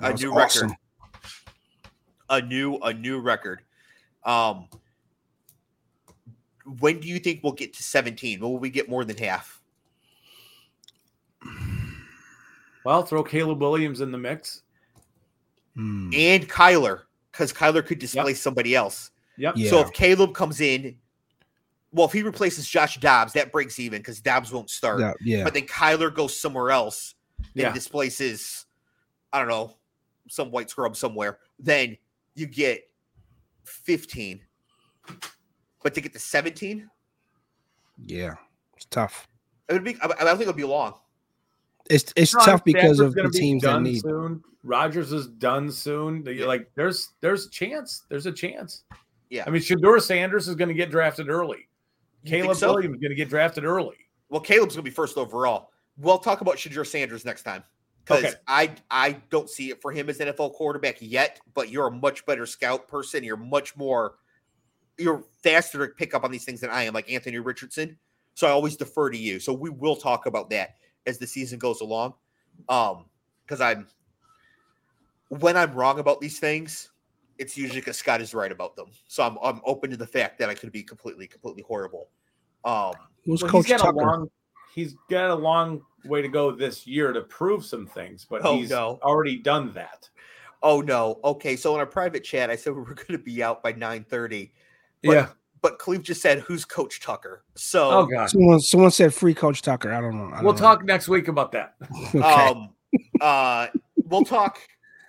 That A new awesome. record. A new a new record. Um when do you think we'll get to 17? Will we get more than half? Well, throw Caleb Williams in the mix. Mm. And Kyler, because Kyler could displace somebody else. Yep. Yeah. So if Caleb comes in, well, if he replaces Josh Dobbs, that breaks even because Dobbs won't start. Yeah, yeah. But then Kyler goes somewhere else and Yeah. displaces, I don't know, some white scrub somewhere. Then you get 15. But to get to 17, yeah. It's tough. it would be. I, I don't think it'll be long. It's it's Ron tough because Stafford's of gonna the be teams that done need. soon. Rodgers is done soon. The- Yeah. Like there's there's a chance. There's a chance. Yeah. I mean, Shedeur Sanders is going to get drafted early. You Caleb so? Williams is going to get drafted early. Well, Caleb's gonna be first overall. We'll talk about Shedeur Sanders next time because Okay. I I don't see it for him as NFL quarterback yet. But you're a much better scout person. You're much more you're faster to pick up on these things than I am, like Anthony Richardson. So I always defer to you. So we will talk about that as the season goes along. Um, because I'm when I'm wrong about these things, it's usually because Scott is right about them. So I'm I'm open to the fact that I could be completely completely horrible. Um, Who's Well, Coach he's got Tucker? a long he's got a long way to go this year to prove some things, but Oh, he's no. already done that. oh no, okay. So in our private chat, I said we were going to be out by 9:30. Yeah. But Clev just said, "Who's Coach Tucker?" So Oh god. Someone, someone said free Coach Tucker. I don't know. I don't We'll know. talk next week about that. Okay. um uh we'll talk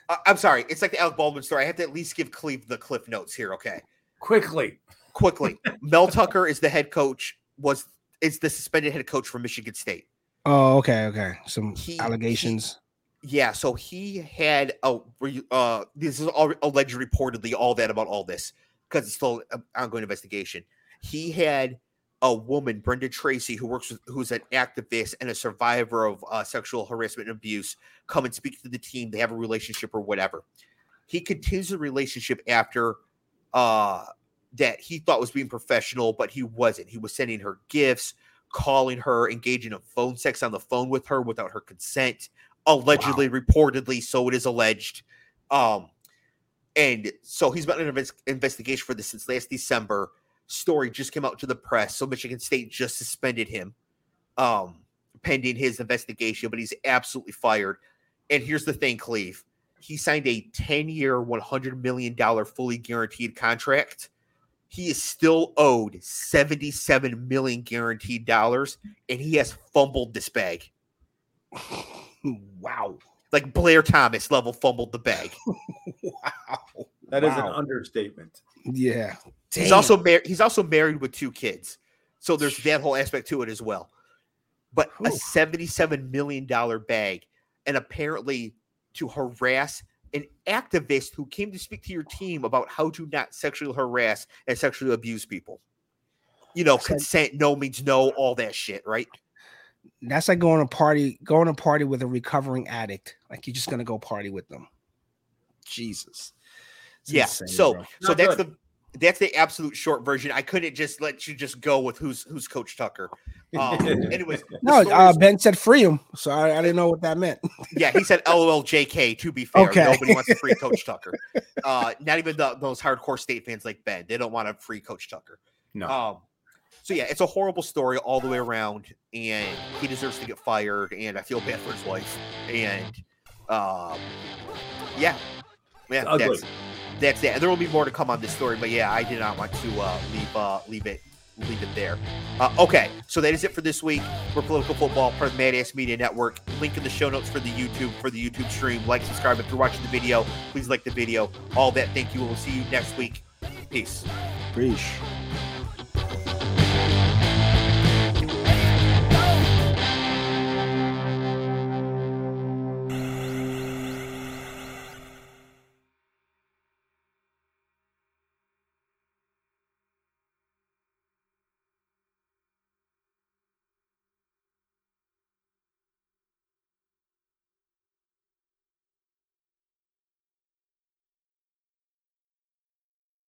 uh, i'm sorry it's like the alec baldwin story i have to at least give Clev the cliff notes here okay Quickly. quickly mel tucker is the head coach was is the suspended head coach for michigan state oh, okay, okay. Some He- he- allegations. yeah so he had a re- uh this is all alleged reportedly all that about all this because it's still an ongoing investigation he had a woman brenda tracy who works with who's an activist and a survivor of uh, sexual harassment and abuse come and speak to the team. They have a relationship or whatever. He continues the relationship after uh that he thought was being professional but he wasn't. He was sending her gifts calling her engaging in phone sex on the phone with her without her consent allegedly reportedly so it is alleged. Um and so he's been under investigation for this since last december story just came out to the press so michigan state just suspended him um pending his investigation but he's absolutely fired and here's the thing Clev he signed a 10 year 100 million dollar fully guaranteed contract he is still owed 77 million guaranteed dollars and he has fumbled this bag wow. like Blair Thomas level fumbled the bag. Wow. That is an understatement. Yeah. He's also married. He's also married with two kids, so there's that whole aspect to it as well. But a seventy-seven million dollar bag, and apparently to harass an activist who came to speak to your team about how to not sexually harass and sexually abuse people. You know, That's like- consent, no means no, all that shit, right? That's like going to party, going to party with a recovering addict. Like you're just gonna go party with them. Jesus. It's yeah. insane, so bro. so Not that's good. the that's the absolute short version. I couldn't just let you just go with who's who's Coach Tucker. Um, anyways, no, uh, Ben said free him, so I, I didn't know what that meant. yeah, he said LOL JK. To be fair, Okay. nobody wants to free Coach Tucker. Uh, not even the, those hardcore state fans like Ben. They don't want to free Coach Tucker. No. Um, so yeah, it's a horrible story all the way around, and he deserves to get fired. And I feel bad for his wife. And um, yeah, yeah, It's ugly. That's it. And there will be more to come on this story, but yeah, I did not want to uh, leave uh, leave it leave it there. Uh, okay, so that is it for this week. We're political football, part of the Mad Ass Media Network. Link in the show notes for the YouTube for the YouTube stream. Like, subscribe if you're watching the video. Please like the video. All that. Thank you. We'll see you next week. Peace. Preach.